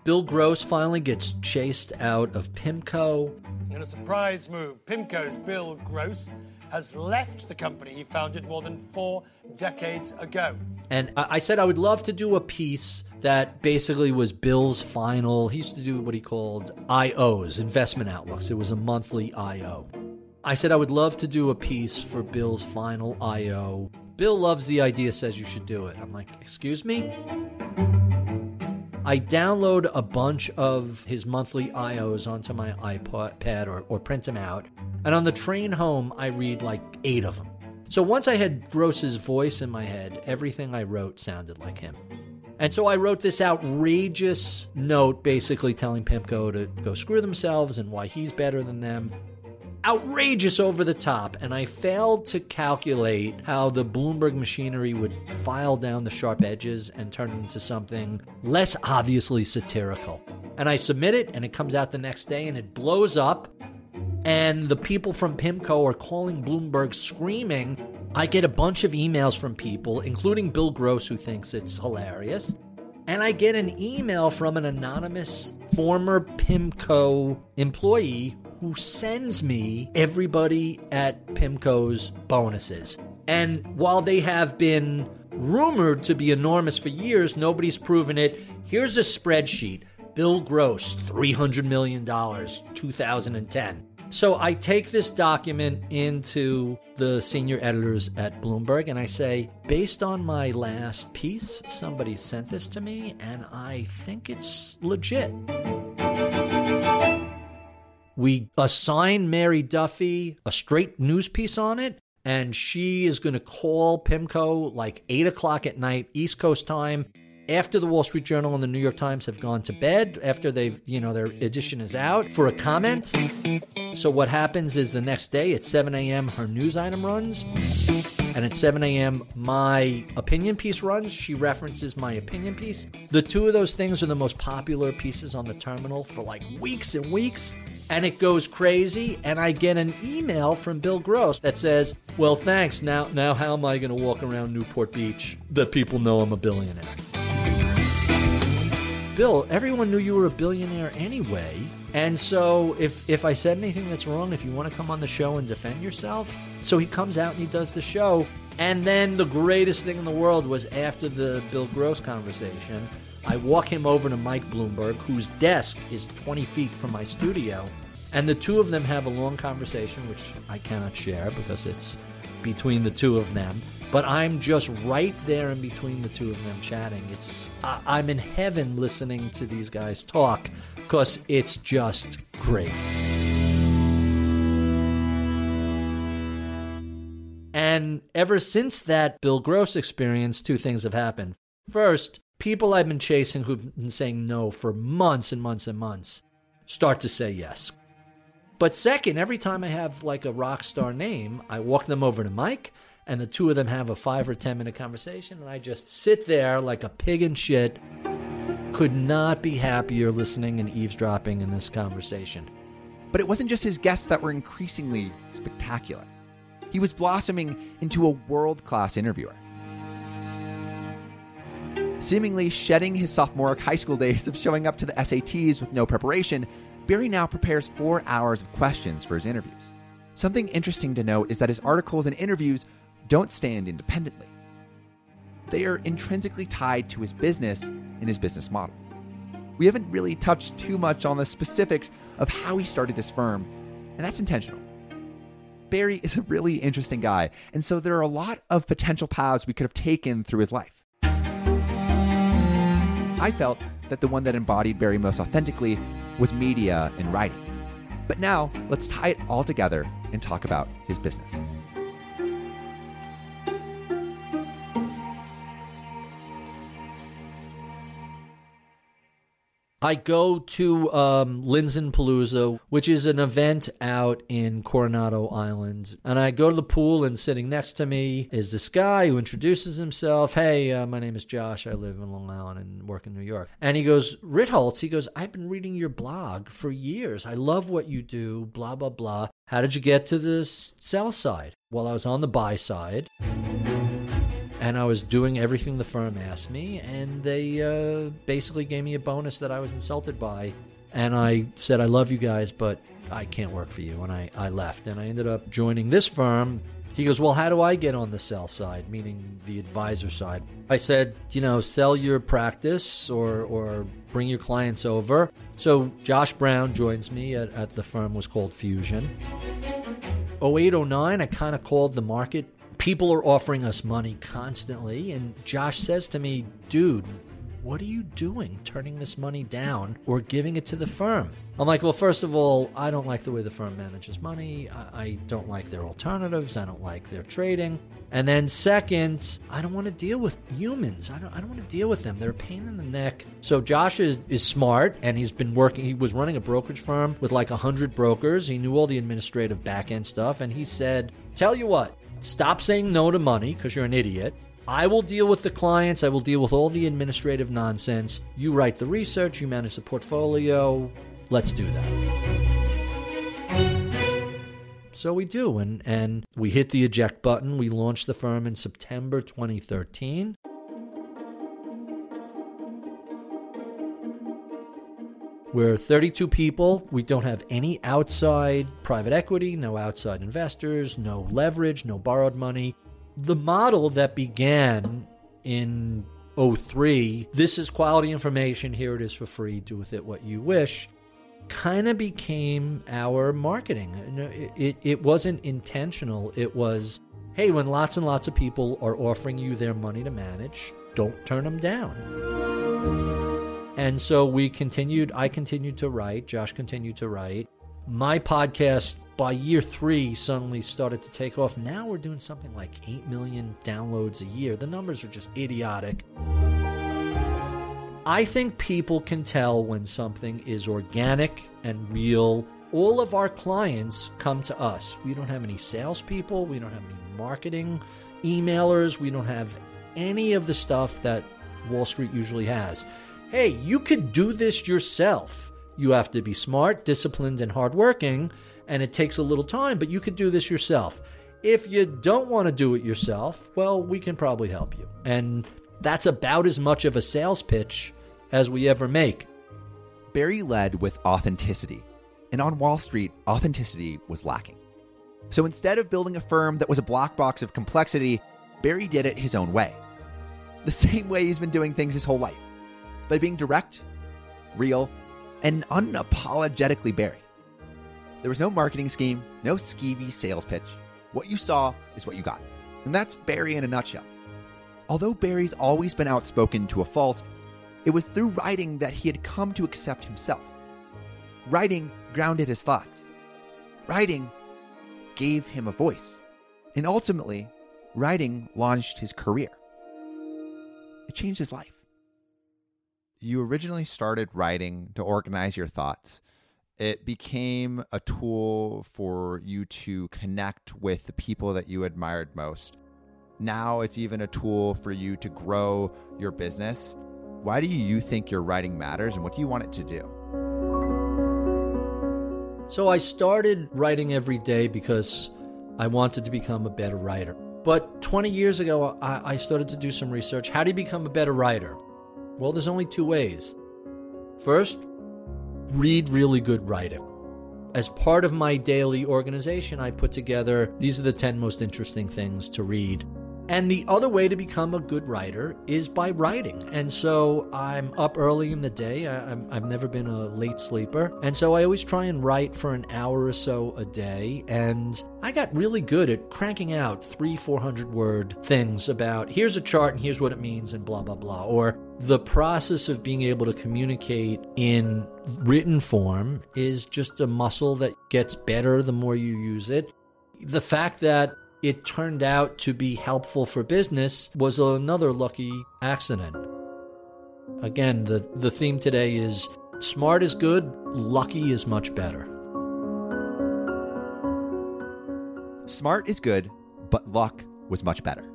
[SPEAKER 2] Bill Gross finally gets chased out of PIMCO.
[SPEAKER 15] In a surprise move, PIMCO's Bill Gross has left the company he founded more than four decades ago.
[SPEAKER 2] And I said I would love to do a piece that basically was Bill's final. He used to do what he called IOs, investment outlooks. It was a monthly IO. I said I would love to do a piece for Bill's final IO. Bill loves the idea, says you should do it. I'm like, excuse me? I download a bunch of his monthly IOs onto my iPad or, or print them out. And on the train home, I read like eight of them. So once I had Gross's voice in my head, everything I wrote sounded like him. And so I wrote this outrageous note basically telling Pimco to go screw themselves and why he's better than them outrageous over the top, and I failed to calculate how the Bloomberg machinery would file down the sharp edges and turn it into something less obviously satirical. And I submit it, and it comes out the next day, and it blows up. And the people from PIMCO are calling Bloomberg screaming. I get a bunch of emails from people, including Bill Gross, who thinks it's hilarious. And I get an email from an anonymous former PIMCO employee who sends me everybody at PIMCO's bonuses. And while they have been rumored to be enormous for years, nobody's proven it. Here's a spreadsheet Bill Gross, $300 million, 2010. So I take this document into the senior editors at Bloomberg and I say, based on my last piece, somebody sent this to me and I think it's legit. We assign Mary Duffy a straight news piece on it, and she is going to call PIMCO like 8 o'clock at night, East Coast time, after the Wall Street Journal and the New York Times have gone to bed, after they've, you know, their edition is out, for a comment. So what happens is the next day at 7 a.m., her news item runs. And at 7 a.m., my opinion piece runs. She references my opinion piece. The two of those things are the most popular pieces on the terminal for like weeks and weeks and it goes crazy and i get an email from bill gross that says well thanks. Now now how am i going to walk around newport beach that people know i'm a billionaire? Bill everyone knew you were a billionaire anyway and so if if i said anything that's wrong if you want to come on the show and defend yourself so he comes out and he does the show and then the greatest thing in the world was after the bill gross conversation I walk him over to Mike Bloomberg, whose desk is 20 feet from my studio, and the two of them have a long conversation, which I cannot share because it's between the two of them. But I'm just right there in between the two of them chatting. It's I, I'm in heaven listening to these guys talk because it's just great. And ever since that Bill Gross experience, two things have happened. First, people I've been chasing who've been saying no for months and months and months start to say yes. But second, every time I have like a rock star name, I walk them over to Mike and the two of them have a five or 10 minute conversation. And I just sit there like a pig in shit. Could not be happier listening and eavesdropping in this conversation.
[SPEAKER 1] But it wasn't just his guests that were increasingly spectacular. He was blossoming into a world class interviewer. Seemingly shedding his sophomoric high school days of showing up to the SATs with no preparation, Barry now prepares four hours of questions for his interviews. Something interesting to note is that his articles and interviews don't stand independently. They are intrinsically tied to his business and his business model. We haven't really touched too much on the specifics of how he started his firm, and that's intentional. Barry is a really interesting guy, and so there are a lot of potential paths we could have taken through his life. I felt that the one that embodied Barry most authentically was media and writing. But now, let's tie it all together and talk about his business.
[SPEAKER 2] I go to um, Palooza, which is an event out in Coronado Island. And I go to the pool, and sitting next to me is this guy who introduces himself. Hey, uh, my name is Josh. I live in Long Island and work in New York. And he goes, Ritholtz, he goes, I've been reading your blog for years. I love what you do, blah, blah, blah. How did you get to the sell side? Well, I was on the buy side and I was doing everything the firm asked me, and they uh, basically gave me a bonus that I was insulted by. And I said, I love you guys, but I can't work for you. And I, I left, and I ended up joining this firm. He goes, Well, how do I get on the sell side, meaning the advisor side? I said, You know, sell your practice or, or bring your clients over. So Josh Brown joins me at, at the firm was called Fusion. 08, 09, I kind of called the market. People are offering us money constantly. And Josh says to me, dude, what are you doing turning this money down or giving it to the firm? I'm like, well, first of all, I don't like the way the firm manages money. I, I don't like their alternatives. I don't like their trading. And then second, I don't want to deal with humans. I don't, I don't want to deal with them. They're a pain in the neck. So Josh is, is smart and he's been working. He was running a brokerage firm with like 100 brokers. He knew all the administrative back end stuff. And he said, tell you what, stop saying no to money because you're an idiot. I will deal with the clients. I will deal with all the administrative nonsense. You write the research, you manage the portfolio. Let's do that. So we do, and, and we hit the eject button. We launched the firm in September 2013. We're 32 people. We don't have any outside private equity, no outside investors, no leverage, no borrowed money the model that began in 03, this is quality information, here it is for free, do with it what you wish, kind of became our marketing. It, it, it wasn't intentional, it was hey, when lots and lots of people are offering you their money to manage, don't turn them down. And so we continued, I continued to write, Josh continued to write my podcast by year three suddenly started to take off. Now we're doing something like 8 million downloads a year. The numbers are just idiotic. I think people can tell when something is organic and real. All of our clients come to us. We don't have any salespeople, we don't have any marketing emailers, we don't have any of the stuff that Wall Street usually has. Hey, you could do this yourself you have to be smart, disciplined, and hardworking, and it takes a little time, but you could do this yourself. If you don't want to do it yourself, well, we can probably help you. And that's about as much of a sales pitch as we ever make.
[SPEAKER 1] Barry led with authenticity, and on Wall Street, authenticity was lacking. So instead of building a firm that was a black box of complexity, Barry did it his own way. The same way he's been doing things his whole life by being direct, real, and unapologetically Barry. There was no marketing scheme, no skeevy sales pitch. What you saw is what you got. And that's Barry in a nutshell. Although Barry's always been outspoken to a fault, it was through writing that he had come to accept himself. Writing grounded his thoughts. Writing gave him a voice. And ultimately, writing launched his career. It changed his life you originally started writing to organize your thoughts. It became a tool for you to connect with the people that you admired most. Now it's even a tool for you to grow your business. Why do you think your writing matters and what do you want it to do?
[SPEAKER 2] So I started writing every day because I wanted to become a better writer. But 20 years ago, I, started to do some research. How do you become a better writer? Well, there's only two ways. First, read really good writing. As part of my daily organization, I put together these are the 10 most interesting things to read and the other way to become a good writer is by writing. And so I'm up early in the day. I, have never been a late sleeper. And so I always try and write for an hour or so a day. And I got really good at cranking out three, 400 word things about here's a chart and here's what it means and blah, blah, blah. Or the process of being able to communicate in written form is just a muscle that gets better the more you use it. The fact that it turned out to be helpful for business was another lucky accident. Again, the, the theme today is smart is good, lucky is much better.
[SPEAKER 1] Smart is good, but luck was much better.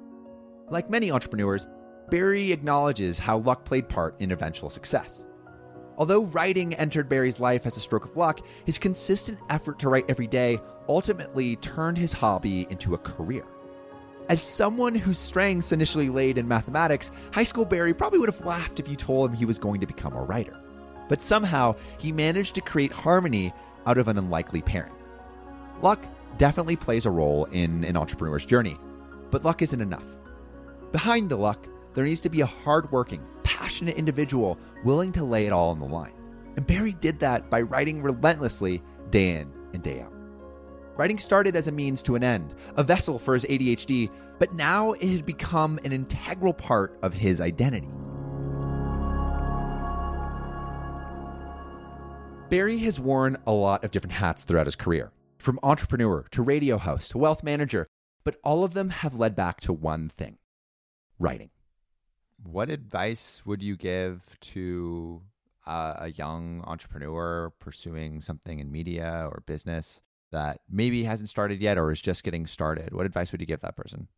[SPEAKER 1] Like many entrepreneurs, Barry acknowledges how luck played part in eventual success. Although writing entered Barry's life as a stroke of luck, his consistent effort to write every day ultimately turned his hobby into a career. As someone whose strengths initially laid in mathematics, high school Barry probably would have laughed if you told him he was going to become a writer. But somehow, he managed to create harmony out of an unlikely parent. Luck definitely plays a role in an entrepreneur's journey, but luck isn't enough. Behind the luck, there needs to be a hardworking, passionate individual willing to lay it all on the line. And Barry did that by writing relentlessly day in and day out. Writing started as a means to an end, a vessel for his ADHD, but now it had become an integral part of his identity. Barry has worn a lot of different hats throughout his career, from entrepreneur to radio host to wealth manager, but all of them have led back to one thing writing. What advice would you give to uh, a young entrepreneur pursuing something in media or business that maybe hasn't started yet or is just getting started? What advice would you give that person?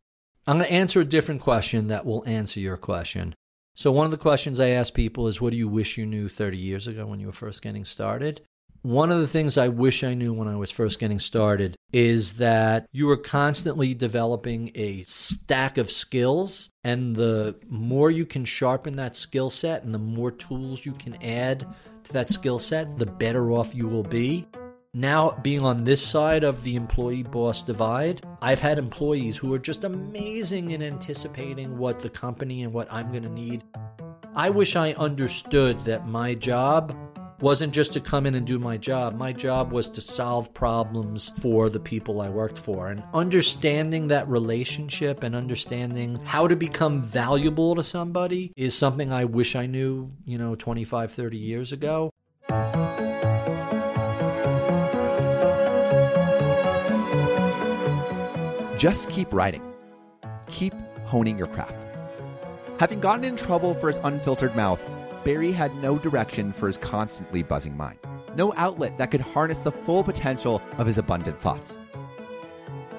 [SPEAKER 2] I'm going to answer a different question that will answer your question. So, one of the questions I ask people is, What do you wish you knew 30 years ago when you were first getting started? One of the things I wish I knew when I was first getting started is that you are constantly developing a stack of skills. And the more you can sharpen that skill set and the more tools you can add to that skill set, the better off you will be. Now, being on this side of the employee boss divide, I've had employees who are just amazing in anticipating what the company and what I'm going to need. I wish I understood that my job wasn't just to come in and do my job. My job was to solve problems for the people I worked for. And understanding that relationship and understanding how to become valuable to somebody is something I wish I knew, you know, 25, 30 years ago.
[SPEAKER 1] Just keep writing. Keep honing your craft. Having gotten in trouble for his unfiltered mouth, Barry had no direction for his constantly buzzing mind, no outlet that could harness the full potential of his abundant thoughts.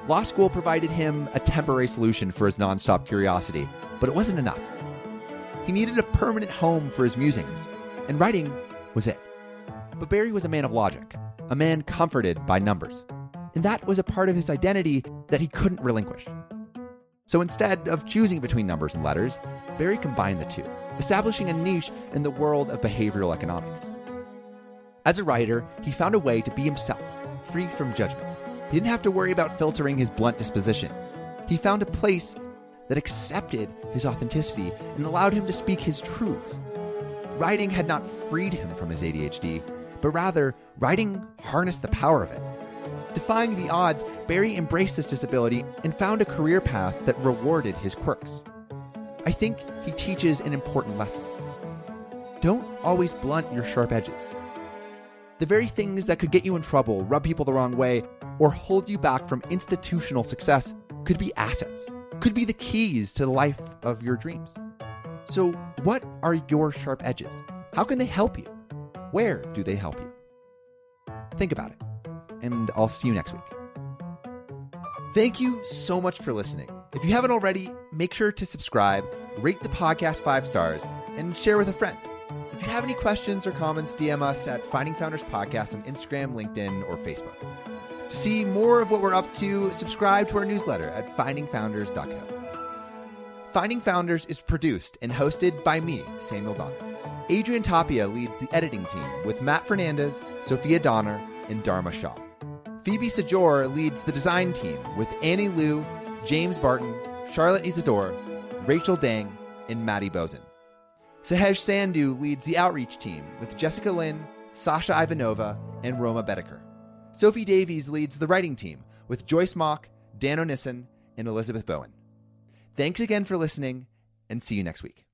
[SPEAKER 1] Law school provided him a temporary solution for his nonstop curiosity, but it wasn't enough. He needed a permanent home for his musings, and writing was it. But Barry was a man of logic, a man comforted by numbers, and that was a part of his identity that he couldn't relinquish. So instead of choosing between numbers and letters, Barry combined the two, establishing a niche in the world of behavioral economics. As a writer, he found a way to be himself, free from judgment. He didn't have to worry about filtering his blunt disposition. He found a place that accepted his authenticity and allowed him to speak his truths. Writing had not freed him from his ADHD, but rather, writing harnessed the power of it. Defying the odds, Barry embraced this disability and found a career path that rewarded his quirks. I think he teaches an important lesson. Don't always blunt your sharp edges. The very things that could get you in trouble, rub people the wrong way, or hold you back from institutional success could be assets, could be the keys to the life of your dreams. So, what are your sharp edges? How can they help you? Where do they help you? Think about it and I'll see you next week. Thank you so much for listening. If you haven't already, make sure to subscribe, rate the podcast five stars, and share with a friend. If you have any questions or comments, DM us at Finding Founders Podcast on Instagram, LinkedIn, or Facebook. To see more of what we're up to, subscribe to our newsletter at findingfounders.co. Finding Founders is produced and hosted by me, Samuel Donner. Adrian Tapia leads the editing team with Matt Fernandez, Sophia Donner, and Dharma Shah. Phoebe Sajor leads the design team with Annie Liu, James Barton, Charlotte Isidore, Rachel Dang, and Maddie Bozen. Sahej Sandhu leads the outreach team with Jessica Lynn, Sasha Ivanova, and Roma Bedeker. Sophie Davies leads the writing team with Joyce Mock, Dan O'Nissen, and Elizabeth Bowen. Thanks again for listening, and see you next week.